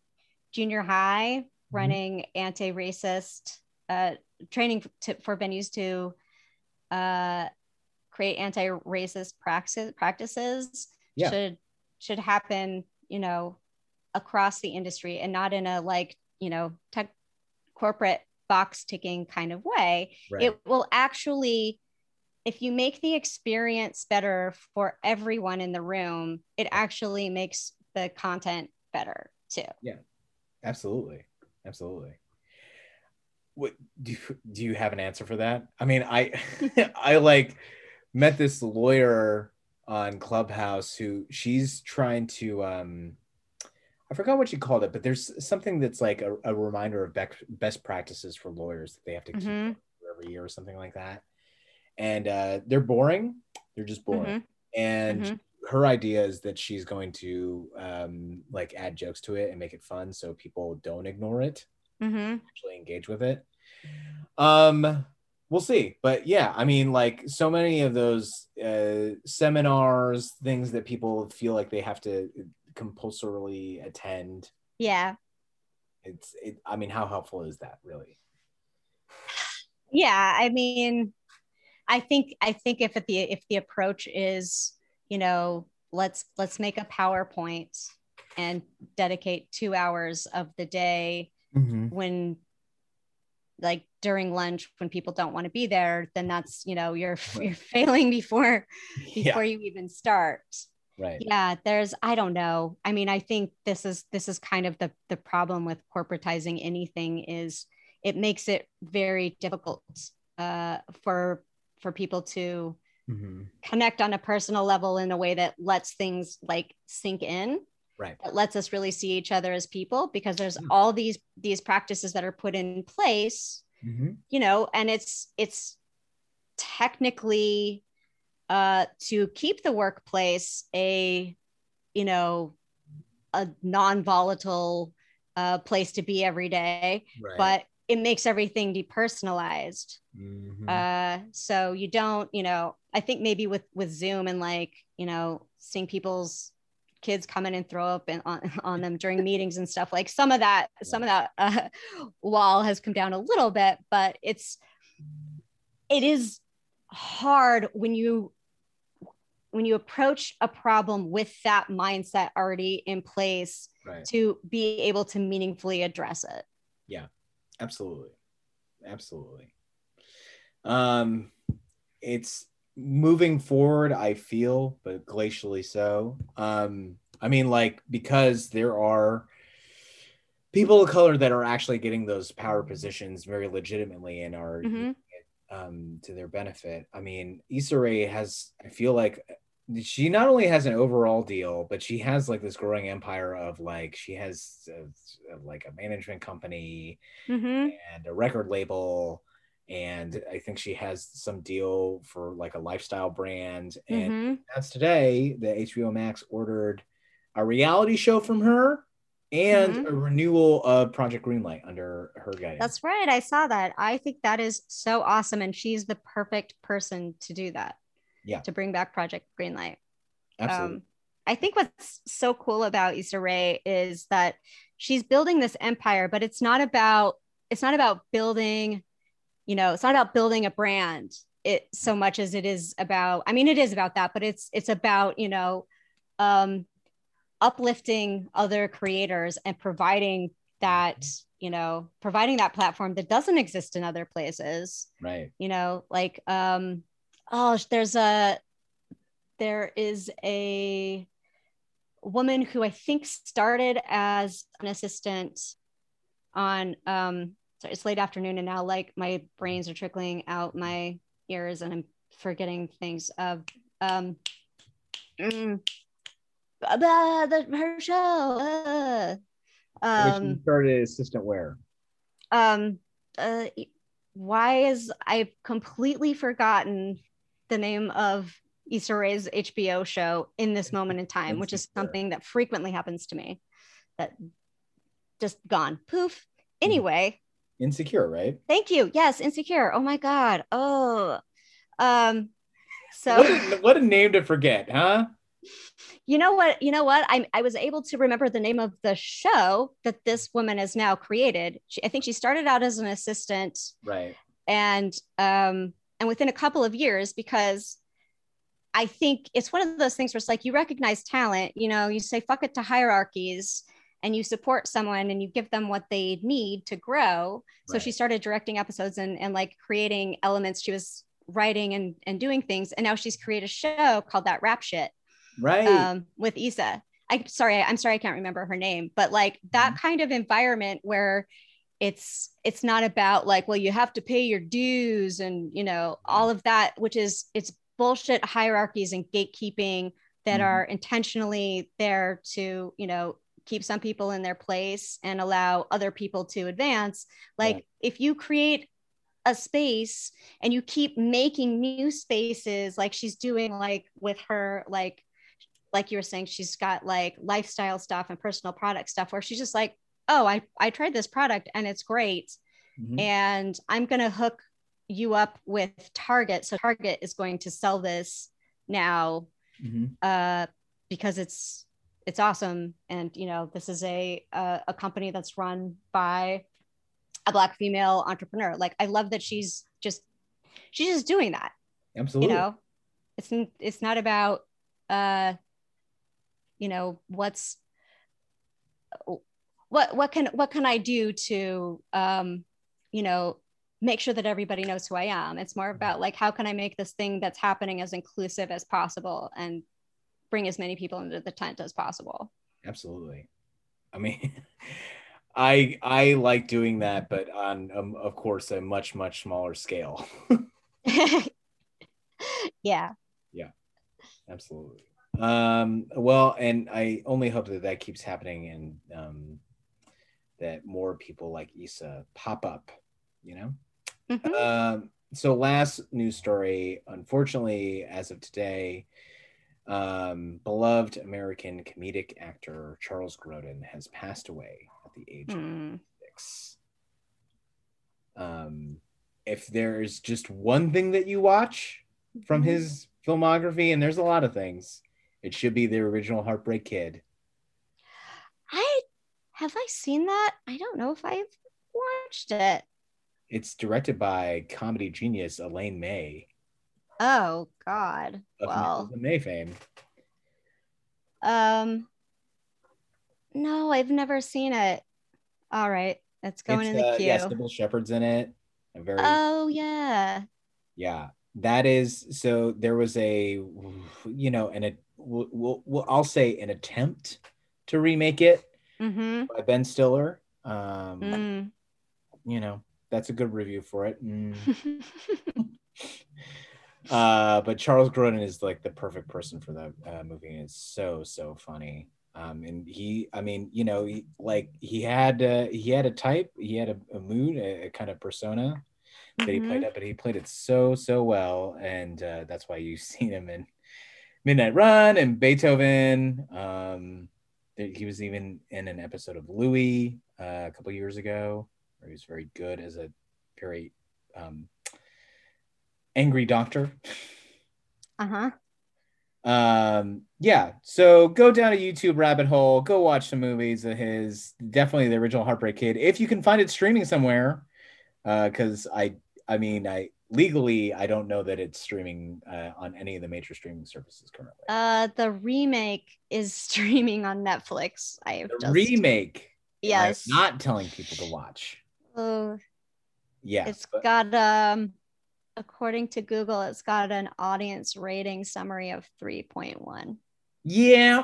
junior high mm-hmm. running mm-hmm. anti-racist uh, training to, for venues to uh, create anti-racist practices practices yeah. should should happen you know across the industry and not in a like you know tech corporate box ticking kind of way. Right. it will actually if you make the experience better for everyone in the room it actually makes the content better too. Yeah. Absolutely. Absolutely. What do you, do you have an answer for that? I mean, I (laughs) I like met this lawyer on Clubhouse who she's trying to um I forgot what she called it, but there's something that's like a, a reminder of best best practices for lawyers that they have to keep mm-hmm. every year or something like that. And uh, they're boring. They're just boring. Mm-hmm. And mm-hmm. her idea is that she's going to um, like add jokes to it and make it fun so people don't ignore it mm-hmm. actually engage with it. Um, we'll see. But yeah, I mean, like so many of those uh, seminars, things that people feel like they have to compulsorily attend. Yeah. It's, it, I mean, how helpful is that really? Yeah, I mean, I think I think if the if the approach is, you know, let's let's make a PowerPoint and dedicate two hours of the day mm-hmm. when like during lunch when people don't want to be there then that's you know you're (laughs) you're failing before (laughs) before yeah. you even start. Right. Yeah there's i don't know. I mean i think this is this is kind of the the problem with corporatizing anything is it makes it very difficult uh, for for people to mm-hmm. connect on a personal level in a way that lets things like sink in right that lets us really see each other as people because there's mm-hmm. all these these practices that are put in place mm-hmm. you know and it's it's technically uh to keep the workplace a you know a non-volatile uh place to be every day right. but it makes everything depersonalized mm-hmm. uh so you don't you know i think maybe with with zoom and like you know seeing people's kids come in and throw up in, on, (laughs) on them during (laughs) meetings and stuff like some of that some of that uh, (laughs) wall has come down a little bit but it's it is hard when you when you approach a problem with that mindset already in place right. to be able to meaningfully address it. Yeah. Absolutely. Absolutely. Um it's moving forward, I feel, but glacially so. Um, I mean, like because there are people of color that are actually getting those power positions very legitimately and are Mhm. um, to their benefit. I mean, Issa Rae has, I feel like she not only has an overall deal, but she has like this growing empire of like, she has uh, like a management company hmm and a record label. And I think she has some deal for like a lifestyle brand. And hmm that's today the HBO Max ordered a reality show from her and Mhm. a renewal of Project Greenlight under her guidance. That's right. I saw that. I think that is so awesome. And she's the perfect person to do that. Yeah. To bring back Project Greenlight. absolutely. Um, I think what's so cool about Issa Rae is that she's building this empire, but it's not about it's not about building, you know, it's not about building a brand it so much as it is about. I mean, it is about that, but it's it's about you know, um, uplifting other creators and providing that you know providing that platform that doesn't exist in other places right. you know like um oh there's a there is a woman who i think started as an assistant on um sorry, it's late afternoon and now like my brains are trickling out my ears and i'm forgetting things of um mm, uh, the, her show uh, um started assistant wear. um uh why is i've completely forgotten the name of Issa Rae's HBO show in this (laughs) moment in time, which is something that frequently happens to me. That just gone poof. Mm-hmm. Anyway, Insecure, right? thank you. Yes, insecure. Oh my god. Oh, um, so What a, what a name to forget, huh? you know what you know what i i was able to remember the name of the show that this woman has now created she, i think she started out as an assistant Right. and um and within a couple of years because i think it's one of those things where it's like you recognize talent you know you say fuck it to hierarchies and you support someone and you give them what they need to grow so she started directing episodes and, and like creating elements she was writing and, and doing things and now she's created a show called that rap shit Right. um, with Issa. I sorry, I'm sorry, I can't remember her name, but like that Mm-hmm. kind of environment where it's it's not about like, well, you have to pay your dues and you know all of that, which is it's bullshit hierarchies and gatekeeping that Mhm. are intentionally there to you know keep some people in their place and allow other people to advance. Like Yeah. if you create a space and you keep making new spaces like she's doing like with her like like you were saying she's got like lifestyle stuff and personal product stuff where she's just like oh i i tried this product and it's great Mhm. and i'm going to hook you up with target so target is going to sell this now Mhm. uh because it's it's awesome. And you know this is a a, a company that's run by a black female entrepreneur. Like i love that she's just she's just doing that. Absolutely. you know it's it's not about uh you know what's what what can what can i do to um you know make sure that everybody knows who i am? It's more about like how can i make this thing that's happening as inclusive as possible? And bring as many people into the tent as possible Absolutely. I mean, (laughs) I I like doing that, but on um, of course a much much smaller scale. (laughs) yeah Yeah. Absolutely. Um, well, and I only hope that that keeps happening and um, that more people like Issa pop up. You know. Mhm. Um, so last news story, unfortunately, as of today, um, beloved American comedic actor Charles Grodin has passed away at the age of Hmm. six. Um, if there's just one thing that you watch from Mhm. his filmography, and there's a lot of things, it should be the original Heartbreak Kid. i have i seen that i don't know if i've watched it It's directed by comedy genius Elaine May oh god of well Nichols and May fame. Um, no, I've never seen it. All right, it's going It's, in the uh, queue. Yeah, Cybill Shepherd's in it. A very oh yeah. yeah. That is so. There was a, you know, and it. We'll, we'll, I'll say an attempt to remake it Mm-hmm. by Ben Stiller. Um, Mm. You know, that's a good review for it. Mm. (laughs) uh, but Charles Grodin is like the perfect person for that uh, movie. And it's so so funny. Um, and he, I mean, you know, he, like he had uh, he had a type, he had a, a mood, a, a kind of persona that he played Mhm. up, but he played it so so well, and uh, that's why you've (laughs) seen him in Midnight Run and Beethoven. Um, he was even in an episode of Louie uh, a couple years ago, where he was very good as a very um, angry doctor. Uh-huh. Um, yeah, so go down a YouTube rabbit hole, go watch some movies of his. Definitely the original Heartbreak Kid, if you can find it streaming somewhere. Because I, I mean, I legally I don't know that it's streaming uh, on any of the major streaming services currently. Uh the remake is (laughs) streaming on Netflix. I have the just remake, yes. I'm not telling people to watch. Oh, Yeah, it's but- got um according to Google, it's got an audience rating summary of 3.1. yeah,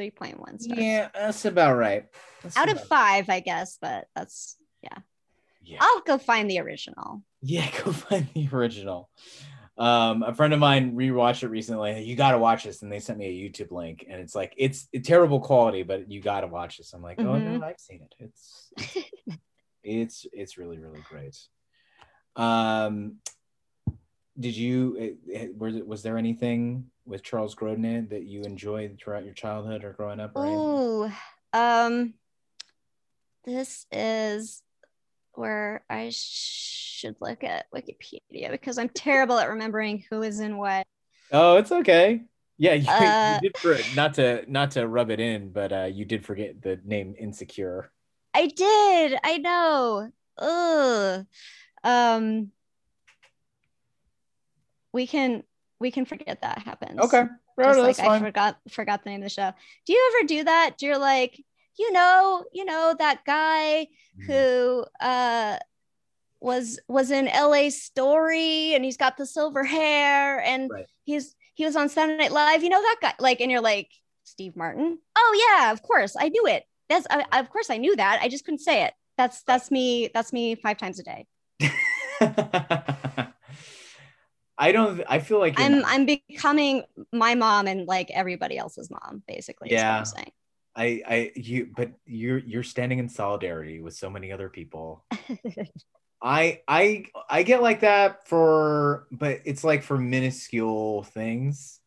3.1 stars. yeah, that's about right. That's Out of about- five, I guess, but that's yeah. yeah. I'll go find the original. Yeah, (laughs) go find the original. Um, a friend of mine rewatched it recently. You got to watch this, and they sent me a YouTube link, and it's like it's terrible quality, but you got to watch this. I'm like, oh no, Mhm. I've seen it. It's it's it's really really great. Um, did you? Was there anything with Charles Grodin that you enjoyed throughout your childhood or growing up? Ooh, um, this is where I should look at Wikipedia because I'm terrible at remembering who is in what. Oh, it's okay. Yeah, (laughs) you, Uh, you did for not to not to rub it in, but uh, you did forget the name Insecure. I did. I know. Ugh. Um, we can we can forget that happens. Okay, no, Just like that's I fine. forgot forgot the name of the show. Do you ever do that? You're like, you know, you know that guy Mm-hmm. who uh was was in LA Story and he's got the silver hair and Right. he's he was on Saturday Night Live. You know that guy? Like, and you're like, Steve Martin? Oh yeah, of course. I knew it. That's I, of course I knew that. I just couldn't say it. That's that's me. That's me five times a day. (laughs) I don't. I feel like I'm not- I'm becoming my mom and like everybody else's mom, basically. Yeah. I'm saying. I. I. You. But you're. You're standing in solidarity with so many other people. (laughs) I. I. I get like that for, but it's like for minuscule things.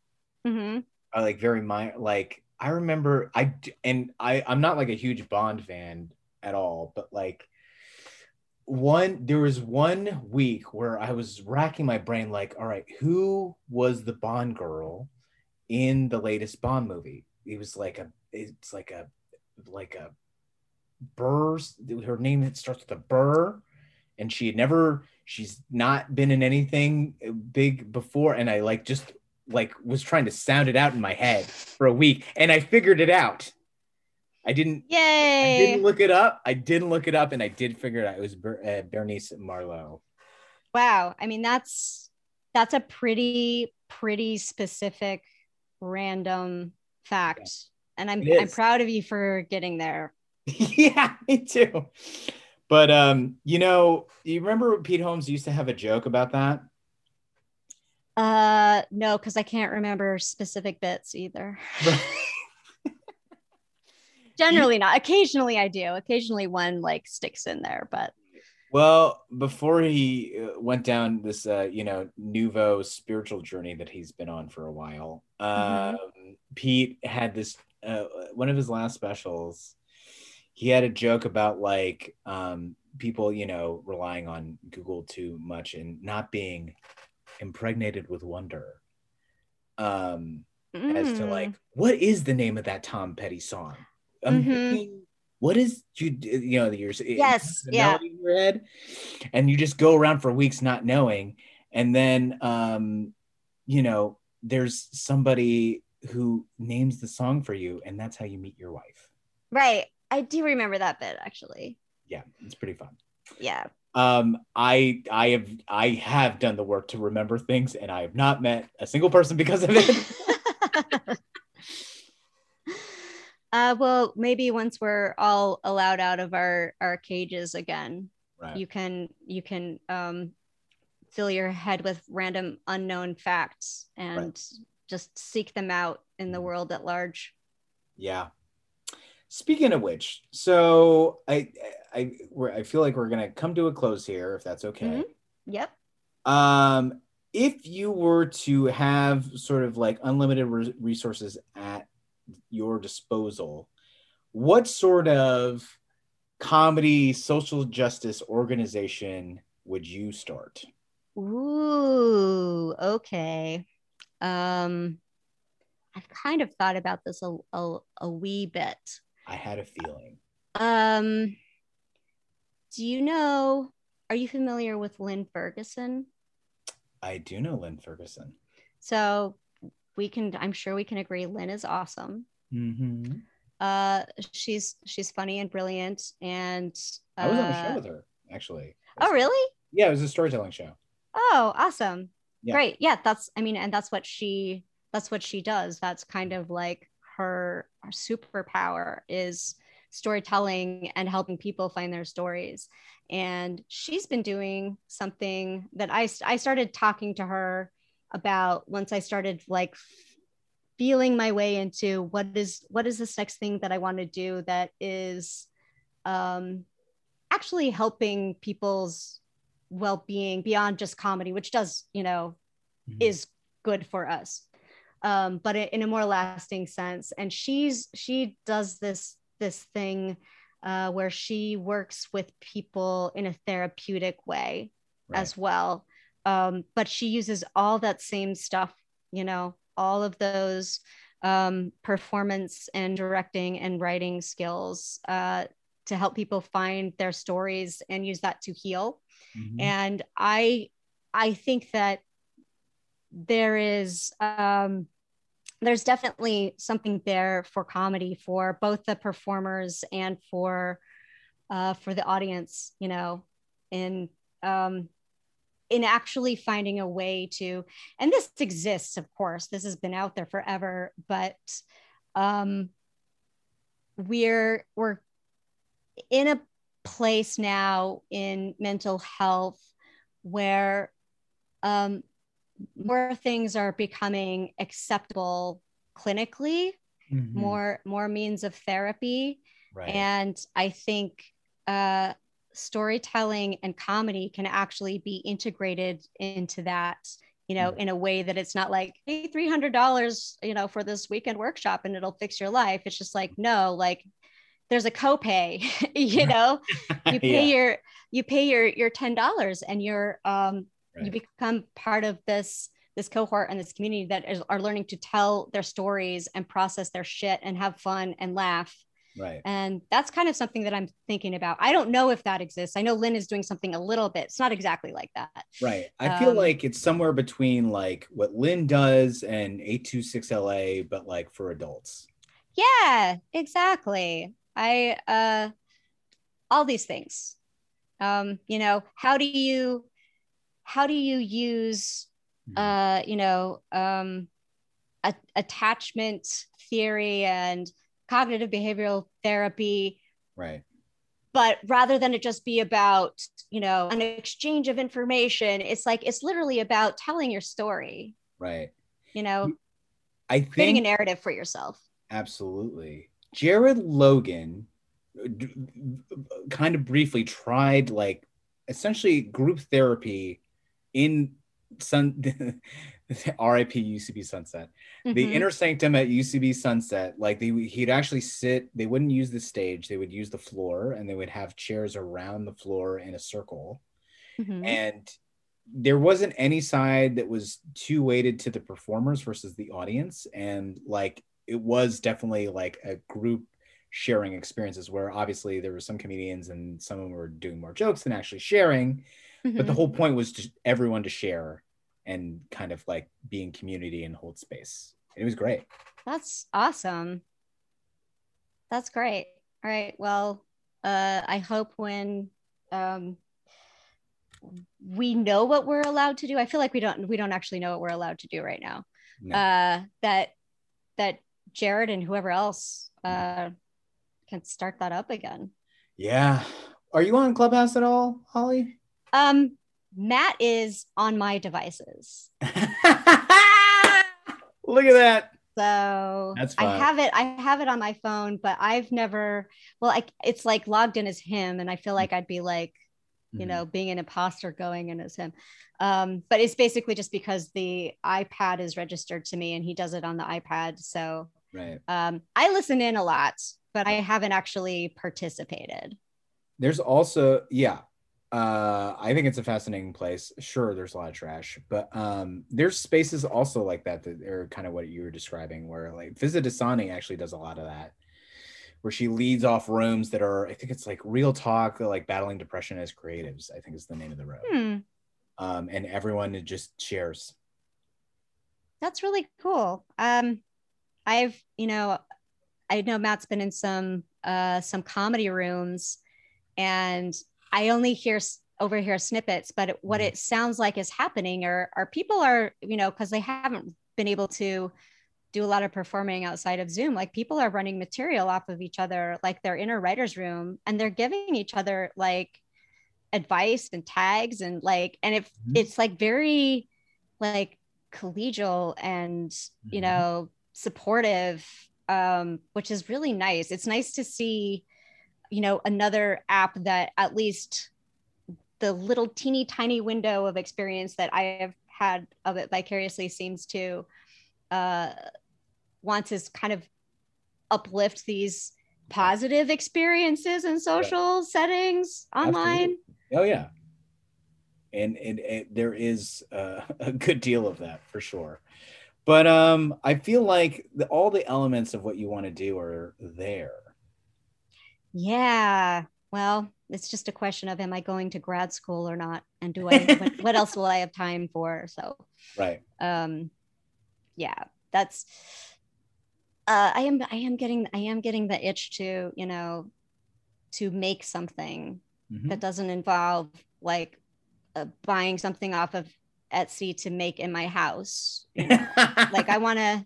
Mm-hmm. are like very minor. Like I remember I and I I'm not like a huge Bond fan at all, but like one there was one week where I was racking my brain like, all right, who was the Bond girl in the latest Bond movie? It was like a it's like a like a Burr. Her name starts with a Burr, and she had never. She's not been in anything big before, and I like just like was trying to sound it out in my head for a week, and I figured it out. I didn't. Yay! I didn't look it up. I didn't look it up, and I did figure it out. It was Ber- uh, Bérénice Marlohe. wow. I mean, that's that's a pretty pretty specific random fact, and I'm I'm proud of you for getting there. (laughs) yeah, me too. But um, you know, you remember Pete Holmes used to have a joke about that. Uh, no, because I can't remember specific bits either. (laughs) Generally not. Occasionally I do. Occasionally one like sticks in there, but Well, before he uh, went down this, uh, you know, nouveau spiritual journey that he's been on for a while, um, Pete had this uh, one of his last specials. He had a joke about like um, people, you know, relying on Google too much and not being impregnated with wonder. Um, as to Mm. like, what is the name of that Tom Petty song? I'm Mhm. thinking, what is you you know your Yes, yeah. in your head, and you just go around for weeks not knowing, and then um, you know, there's somebody who names the song for you, and that's how you meet your wife. right. I do remember that bit actually. Yeah, it's pretty fun. Yeah. Um, I I have I have done the work to remember things, and I have not met a single person because of it. (laughs) Uh, well, maybe once we're all allowed out of our our cages again, Right. you can you can um, fill your head with random unknown facts and just seek them out in the Mhm. world at large. Yeah. Speaking of which, so I I I feel like we're gonna come to a close here, if that's okay. Mhm. Yep. Um, if you were to have sort of like unlimited re- resources at your disposal, what sort of comedy social justice organization would you start? Ooh, okay. Um, I've kind of thought about this a, a, a wee bit. I had a feeling. Um, do you know, are you familiar with Lynn Ferguson? I do know Lynn Ferguson. So we can, I'm sure we can agree, Lynn is awesome. Mm-hmm. Uh, she's she's funny and brilliant, and uh, I was on a show with her actually. Oh, really? Yeah, it was a storytelling show. Oh, awesome. Yeah. Great. Yeah, that's I mean, and that's what she that's what she does. That's kind of like her, her superpower is storytelling and helping people find their stories. And she's been doing something that I I started talking to her about once I started like feeling my way into what is what is this next thing that I want to do that is um actually helping people's well-being beyond just comedy which does you know Mhm. is good for us um, but in a more lasting sense and she's she does this this thing uh, where she works with people in a therapeutic way Right. as well um, but she uses all that same stuff you know all of those um, performance and directing and writing skills uh, to help people find their stories and use that to heal Mhm. and i i think that there is um there's definitely something there for comedy for both the performers and for uh for the audience you know in um in actually finding a way to and this exists of course this has been out there forever but um we're we're in a place now in mental health where um, more things are becoming acceptable clinically Mhm. more more means of therapy right. and i think uh, storytelling and comedy can actually be integrated into that you know in a way that it's not like hey $300 you know for this weekend workshop and it'll fix your life. It's just like no like there's a copay (laughs) you know? (laughs) You pay Yeah. your you pay your your ten dollars and you're um you become part of this this cohort and this community that is, are learning to tell their stories and process their shit and have fun and laugh right. and that's kind of something that i'm thinking about i don't know if that exists i know lynn is doing something a little bit it's not exactly like that Right. I feel Um, like it's somewhere between like what Lynn does and 826LA, but like for adults. yeah exactly i uh all these things um you know how do you how do you use Mhm. uh you know um a- attachment theory and cognitive behavioral therapy right. but rather than it just be about you know an exchange of information it's like it's literally about telling your story Right. you know I think creating a narrative for yourself absolutely. Jared Logan uh, kind of briefly tried like essentially group therapy in Sun (laughs) (laughs) RIP UCB Sunset. the Mhm. inner sanctum at UCB Sunset, like they he'd actually sit, they wouldn't use the stage, they would use the floor and they would have chairs around the floor in a circle. Mhm. And there wasn't any side that was too weighted to the performers versus the audience. And like it was definitely like a group sharing experiences where obviously there were some comedians and some of them were doing more jokes than actually sharing. But the Mhm. whole point was just everyone to share and kind of like be in community and hold space. It was great. that's awesome that's great all right well uh i hope when um we know what we're allowed to do i feel like we don't we don't actually know what we're allowed to do right now No. uh, that that Jared and whoever else uh, can start that up again. Yeah. Are you on Clubhouse at all, Holly? Um, Matt is on my devices. (laughs) Look at that. So That's I have it. I have it on my phone, but I've never. Well, I, it's like logged in as him, and I feel like I'd be like, you Mhm. know, being an imposter going in as him. Um, but it's basically just because the iPad is registered to me, and he does it on the iPad. So Right. um, I listen in a lot, but I haven't actually participated. There's also, yeah. Uh, I think it's a fascinating place. Sure, there's a lot of trash, but um, there's spaces also like that that are kind of what you were describing, where like Visit Asani actually does a lot of that, where she leads off rooms that are, I think it's like real talk, like battling depression as creatives. I think is the name of the room, Hmm, um, and everyone just shares. that's really cool. Um, I've, you know, I know Matt's been in some uh, some comedy rooms, and I only hear over overhear snippets, but what Mhm. it sounds like is happening are are people are you know because they haven't been able to do a lot of performing outside of Zoom. Like people are running material off of each other, like they're in a writer's room, and they're giving each other like advice and tags and like and if Mhm. it's like very like collegial and you Mhm. know supportive um which is really nice it's nice to see you know another app that at least the little teeny tiny window of experience that i have had of it vicariously seems to uh want to kind of uplift these positive experiences in social settings online Absolutely. Oh yeah, and and, and there is uh, (laughs) a good deal of that for sure. But um, I feel like the, all the elements of what you want to do are there. Yeah. Well, it's just a question of am I going to grad school or not? And do I what, (laughs) what else will I have time for? So Right. um yeah, that's uh I am I am getting I am getting the itch to, you know, to make something Mhm. that doesn't involve like uh, buying something off of Etsy to make in my house. you know? (laughs) like I want to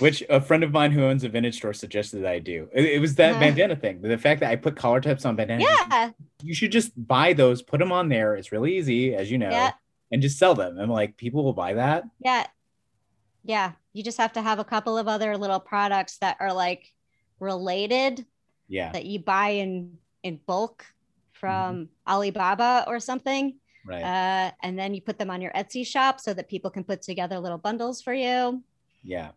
Which a friend of mine who owns a vintage store suggested that I do. It, it was that Uh. bandana thing. The fact that I put collar tips on bandanas. Yeah. You should just buy those, put them on there. It's really easy, as you know, Yeah. and just sell them. I'm like, people will buy that. Yeah. Yeah. You just have to have a couple of other little products that are like related Yeah. that you buy in in bulk from Alibaba or something. Right. Uh, and then you put them on your Etsy shop so that people can put together little bundles for you. yeah.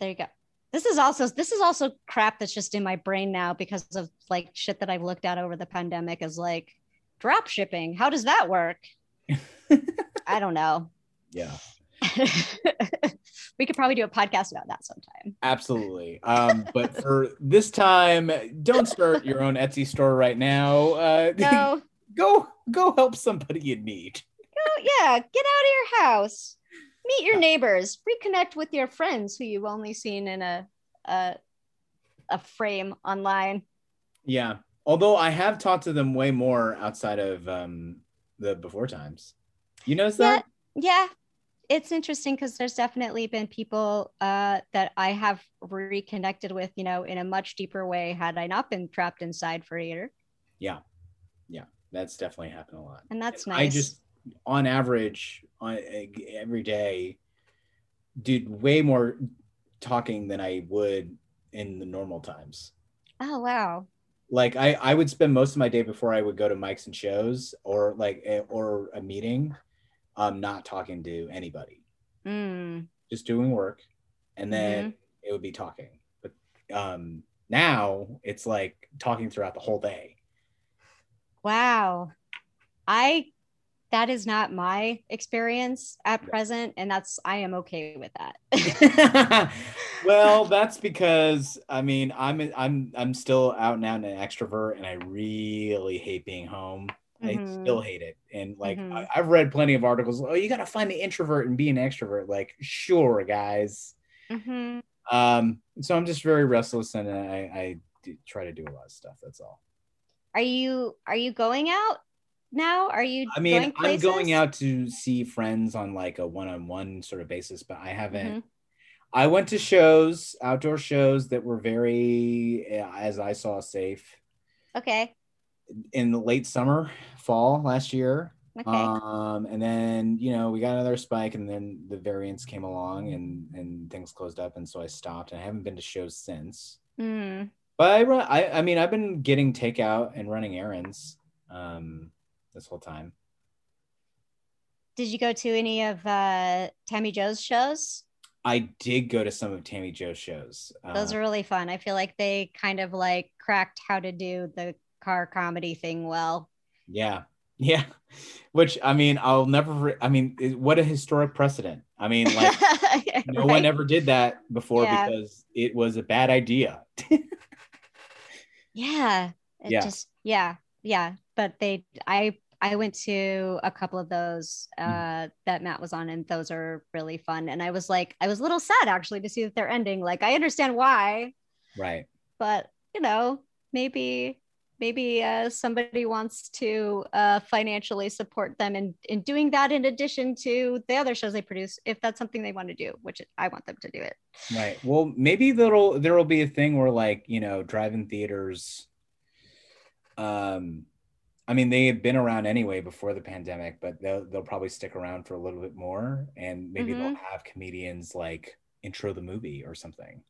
There you go. This is also this is also crap that's just in my brain now because of like shit that I've looked at over the pandemic is like drop shipping. How does that work? (laughs) I don't know. Yeah. (laughs) we could probably do a podcast about that sometime. Absolutely. Um, but for this time, don't start your own Etsy store right now. Uh, No, (laughs) go go help somebody in need. oh, yeah, get out of your house, meet your neighbors, reconnect with your friends who you've only seen in a a, a frame online. Yeah. Although I have talked to them way more outside of um, the before times. You notice Yeah, that? yeah. It's interesting because there's definitely been people uh, that I have reconnected with, you know, in a much deeper way had I not been trapped inside for a year. Yeah. Yeah. That's definitely happened a lot. And that's nice. I just, on average, on every day, did way more talking than I would in the normal times. oh, wow. Like I, I would spend most of my day before I would go to mics and shows or like a, or a meeting, um, not talking to anybody, Mm. just doing work, and then Mm-hmm. it would be talking. But um, now it's like talking throughout the whole day. Wow. I that is not my experience at present and that's I am okay with that. (laughs) well, (laughs) that's because I mean I'm I'm I'm still out and out an extrovert, and I really hate being home. I Mhm. still hate it, and like Mhm. I, I've read plenty of articles. Oh, you got to find the introvert and be an extrovert. Like, sure, guys. Mhm. Um, so I'm just very restless, and I I do try to do a lot of stuff. That's all. Are you are you going out now? Are you I mean, I'm going out to see friends on like a one-on-one sort of basis, but I haven't. Mhm. I went to shows, outdoor shows that were very, eh, as I saw, safe Okay. in the late summer, fall last year. Okay. Um, and then you know we got another spike, and then the variants came along, and and things closed up, and so I stopped, and I haven't been to shows since. Hmm. But I run, I, I mean, I've been getting takeout and running errands, um, this whole time. Did you go to any of uh, Tammy Joe's shows? I did go to some of Tammy Joe's shows. Those Uh, are really fun. I feel like they kind of like cracked how to do the car comedy thing well. Yeah, (laughs) yeah. Which I mean, I'll never. re- I mean, what a historic precedent. I mean, (laughs) like no one ever did that before Yeah. because it was a bad idea. (laughs) Yeah. It Yeah. just yeah, yeah. But they I I went to a couple of those uh Mm. that Matt was on and those are really fun. And I was like, I was a little sad actually to see that they're ending. Like I understand why, right. but you know, maybe maybe uh, somebody wants to uh, financially support them in, in doing that in addition to the other shows they produce if that's something they want to do which i want them to do it Right. Well, maybe there'll there'll be a thing where like, you know, drive-in theaters um I mean, they have been around anyway before the pandemic, but they'll they'll probably stick around for a little bit more and maybe they'll mm-hmm. have comedians like intro the movie or something.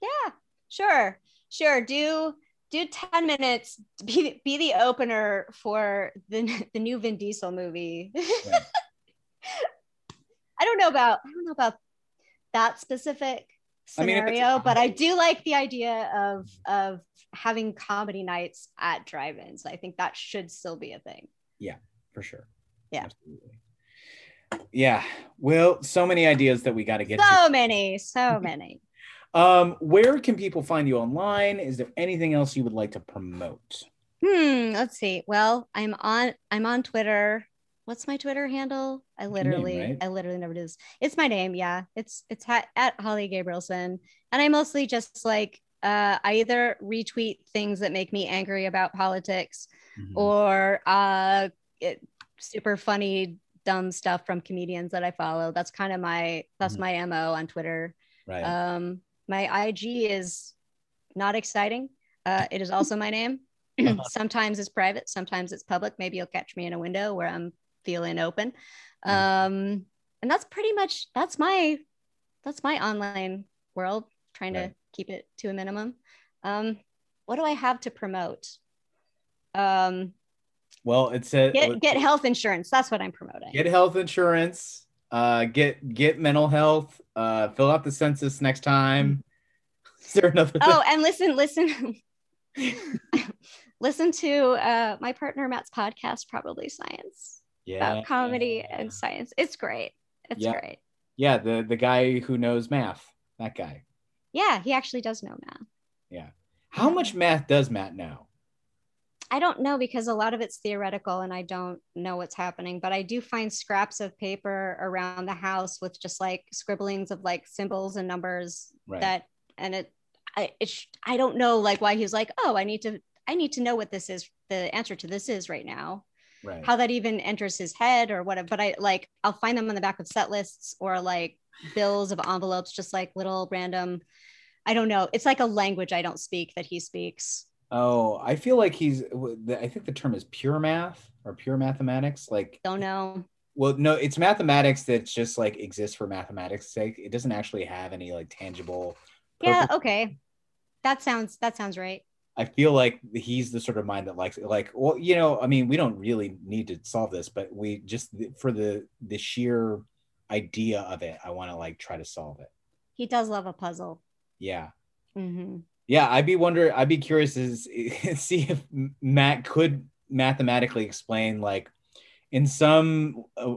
yeah sure sure do do 10 minutes be, be the opener for the, the new vin diesel movie (laughs) Right. i don't know about i don't know about that specific I mean, if it's a scenario but i do like the idea of of having comedy nights at drive-ins i think that should still be a thing Yeah, For sure. Yeah. Absolutely. Yeah. Well, so many ideas that we got to get to. so many so (laughs) many Um, where can people find you online? Is there anything else you would like to promote? hmm let's see well i'm on i'm on twitter what's my twitter handle i your name, literally right? i literally never do this it's my name yeah it's it's at, at holly gabrielson and i mostly just like uh i either retweet things that make me angry about politics Mhm. or uh it, super funny dumb stuff from comedians that i follow that's kind of my that's Mhm. my mo on twitter right. um, my IG is not exciting. Uh, it is also my name. Uh-huh. (clears throat) sometimes it's private, sometimes it's public. Maybe you'll catch me in a window where I'm feeling open. Mhm. Um, and that's pretty much that's my that's my online world. Trying Right. to keep it to a minimum. Um, what do I have to promote? Um, well, it's a get get health insurance. That's what I'm promoting. get health insurance. Uh, get get mental health. Uh, fill out the census next time. (laughs) Is there another? oh, (laughs) and listen, listen. (laughs) listen to uh, my partner Matt's podcast, Probably Science, yeah, about comedy and science. It's great. It's Yeah. great. yeah. The the guy who knows math. That guy. Yeah, he actually does know math. Yeah. How much math does Matt know? I don't know because a lot of it's theoretical and I don't know what's happening, but I do find scraps of paper around the house with just like scribblings of like symbols and numbers Right. that, and it, I, it, I don't know like why he's like, oh, I need to, I need to know what this is, the answer to this is right now. Right. how that even enters his head or whatever. But I like I'll find them on the back of set lists or like bills of envelopes, just like little random. I don't know. It's like a language I don't speak that he speaks. oh, I feel like he's. I think the term is pure math or pure mathematics. Like Don't know. Well, no, it's mathematics that just like exists for mathematics' sake. It doesn't actually have any like tangible. Yeah. Okay. That sounds that sounds right. I feel like he's the sort of mind that likes it. like well, you know, I mean, we don't really need to solve this, but we just for the the sheer idea of it, I want to like try to solve it. He does love a puzzle. Yeah. hmm Yeah, I'd be wonder I'd be curious to (laughs) see if Matt could mathematically explain like in some uh,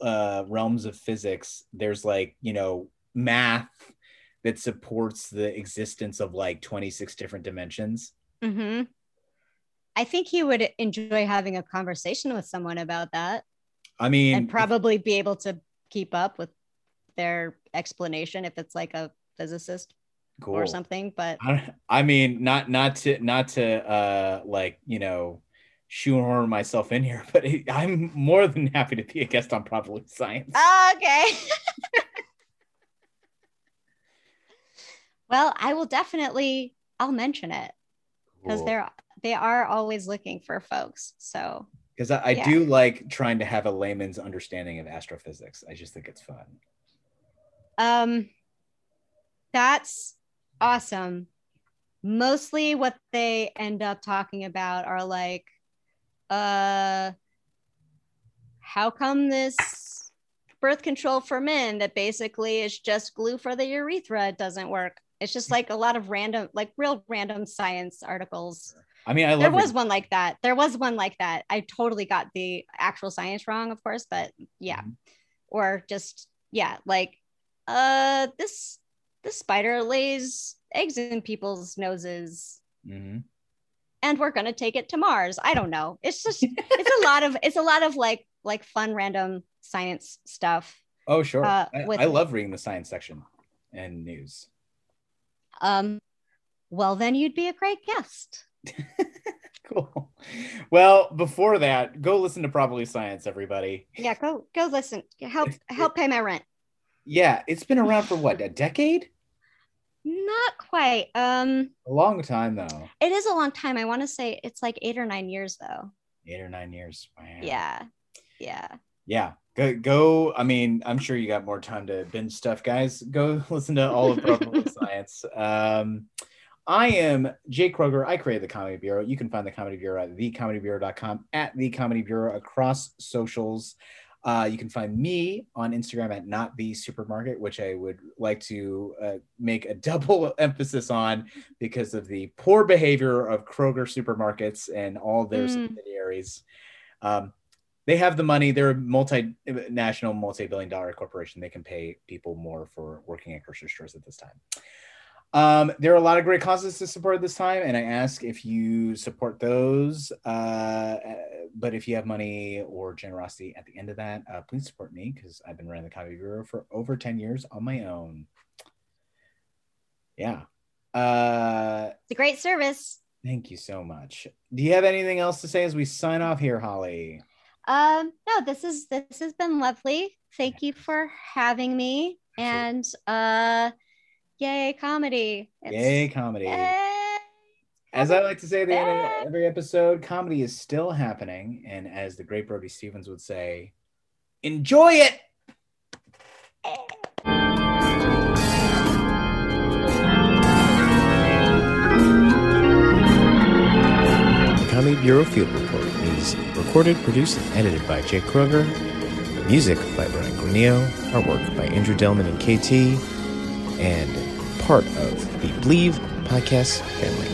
uh, realms of physics, there's like you know math that supports the existence of like 26 different dimensions. hmm I think he would enjoy having a conversation with someone about that I mean, and probably be able to keep up with their explanation if it's like a physicist cool. or something. But I, I mean, not not to not to uh like you know shoehorn myself in here, (laughs) but I'm more than happy to be a guest on Probably Science. Ah, okay. (laughs) Well, I will definitely. I'll mention it because Cool. they're they are always looking for folks. So Because I, I Yeah. do like trying to have a layman's understanding of astrophysics. I just think it's fun. um that's awesome. Mostly what they end up talking about are like uh how come this birth control for men that basically is just glue for the urethra doesn't work. It's just like a lot of random like real random science articles. I mean, I love There was one like that. There was one like that. I totally got the actual science wrong, of course, but yeah. Mhm. Or just yeah, like uh this this spider lays eggs in people's noses Mhm. and we're going to take it to Mars. I don't know. It's just (laughs) it's a lot of it's a lot of like like fun random science stuff. Oh, sure. Uh, I, with- I love reading the science section and news. Um well then you'd be a great guest. (laughs) Cool. Well, before that, go listen to Probably Science, everybody. Yeah, go go listen. Help (laughs) help pay my rent. Yeah, it's been around for what, a decade? Not quite. Um A long time, though. It is a long time. I want to say it's like eight or nine years though. Eight or nine years. Wow. Yeah. Yeah. Yeah. Go, go. I mean, I'm sure you got more time to binge stuff, guys. Go (laughs) listen to all of Probably (laughs) Science. Um, I am Jake Kroger. I created the Comedy Bureau. You can find the Comedy Bureau at thecomedybureau.com, at the Comedy Bureau across socials. Uh, you can find me on Instagram at not the supermarket, which I would like to uh, make a (laughs) double emphasis on because of the poor behavior of Kroger supermarkets and all their Mm. subsidiaries. Um, they have the money. They're a multinational, multi-billion dollar corporation. They can pay people more for working at grocery stores at this time. Um, there are a lot of great causes to support at this time, and I ask if you support those. Uh, but if you have money or generosity at the end of that, uh, please support me because I've been running the Comedy Bureau for over 10 years on my own. Yeah. Uh, It's a great service. thank you so much. Do you have anything else to say as we sign off here, Holly? Um, no, this is this has been lovely. Thank you for having me. And uh yay comedy. It's- Yay, comedy. Yay. As I like to say at the end of every episode, comedy is still happening. And as the great Brody Stevens would say, enjoy it. Comedy Bureau Field Report is recorded, produced, and edited by Jake Kroger. Music by Brian Granillo. Artwork by Andrew Delman and KT. And part of the Bleav podcast family.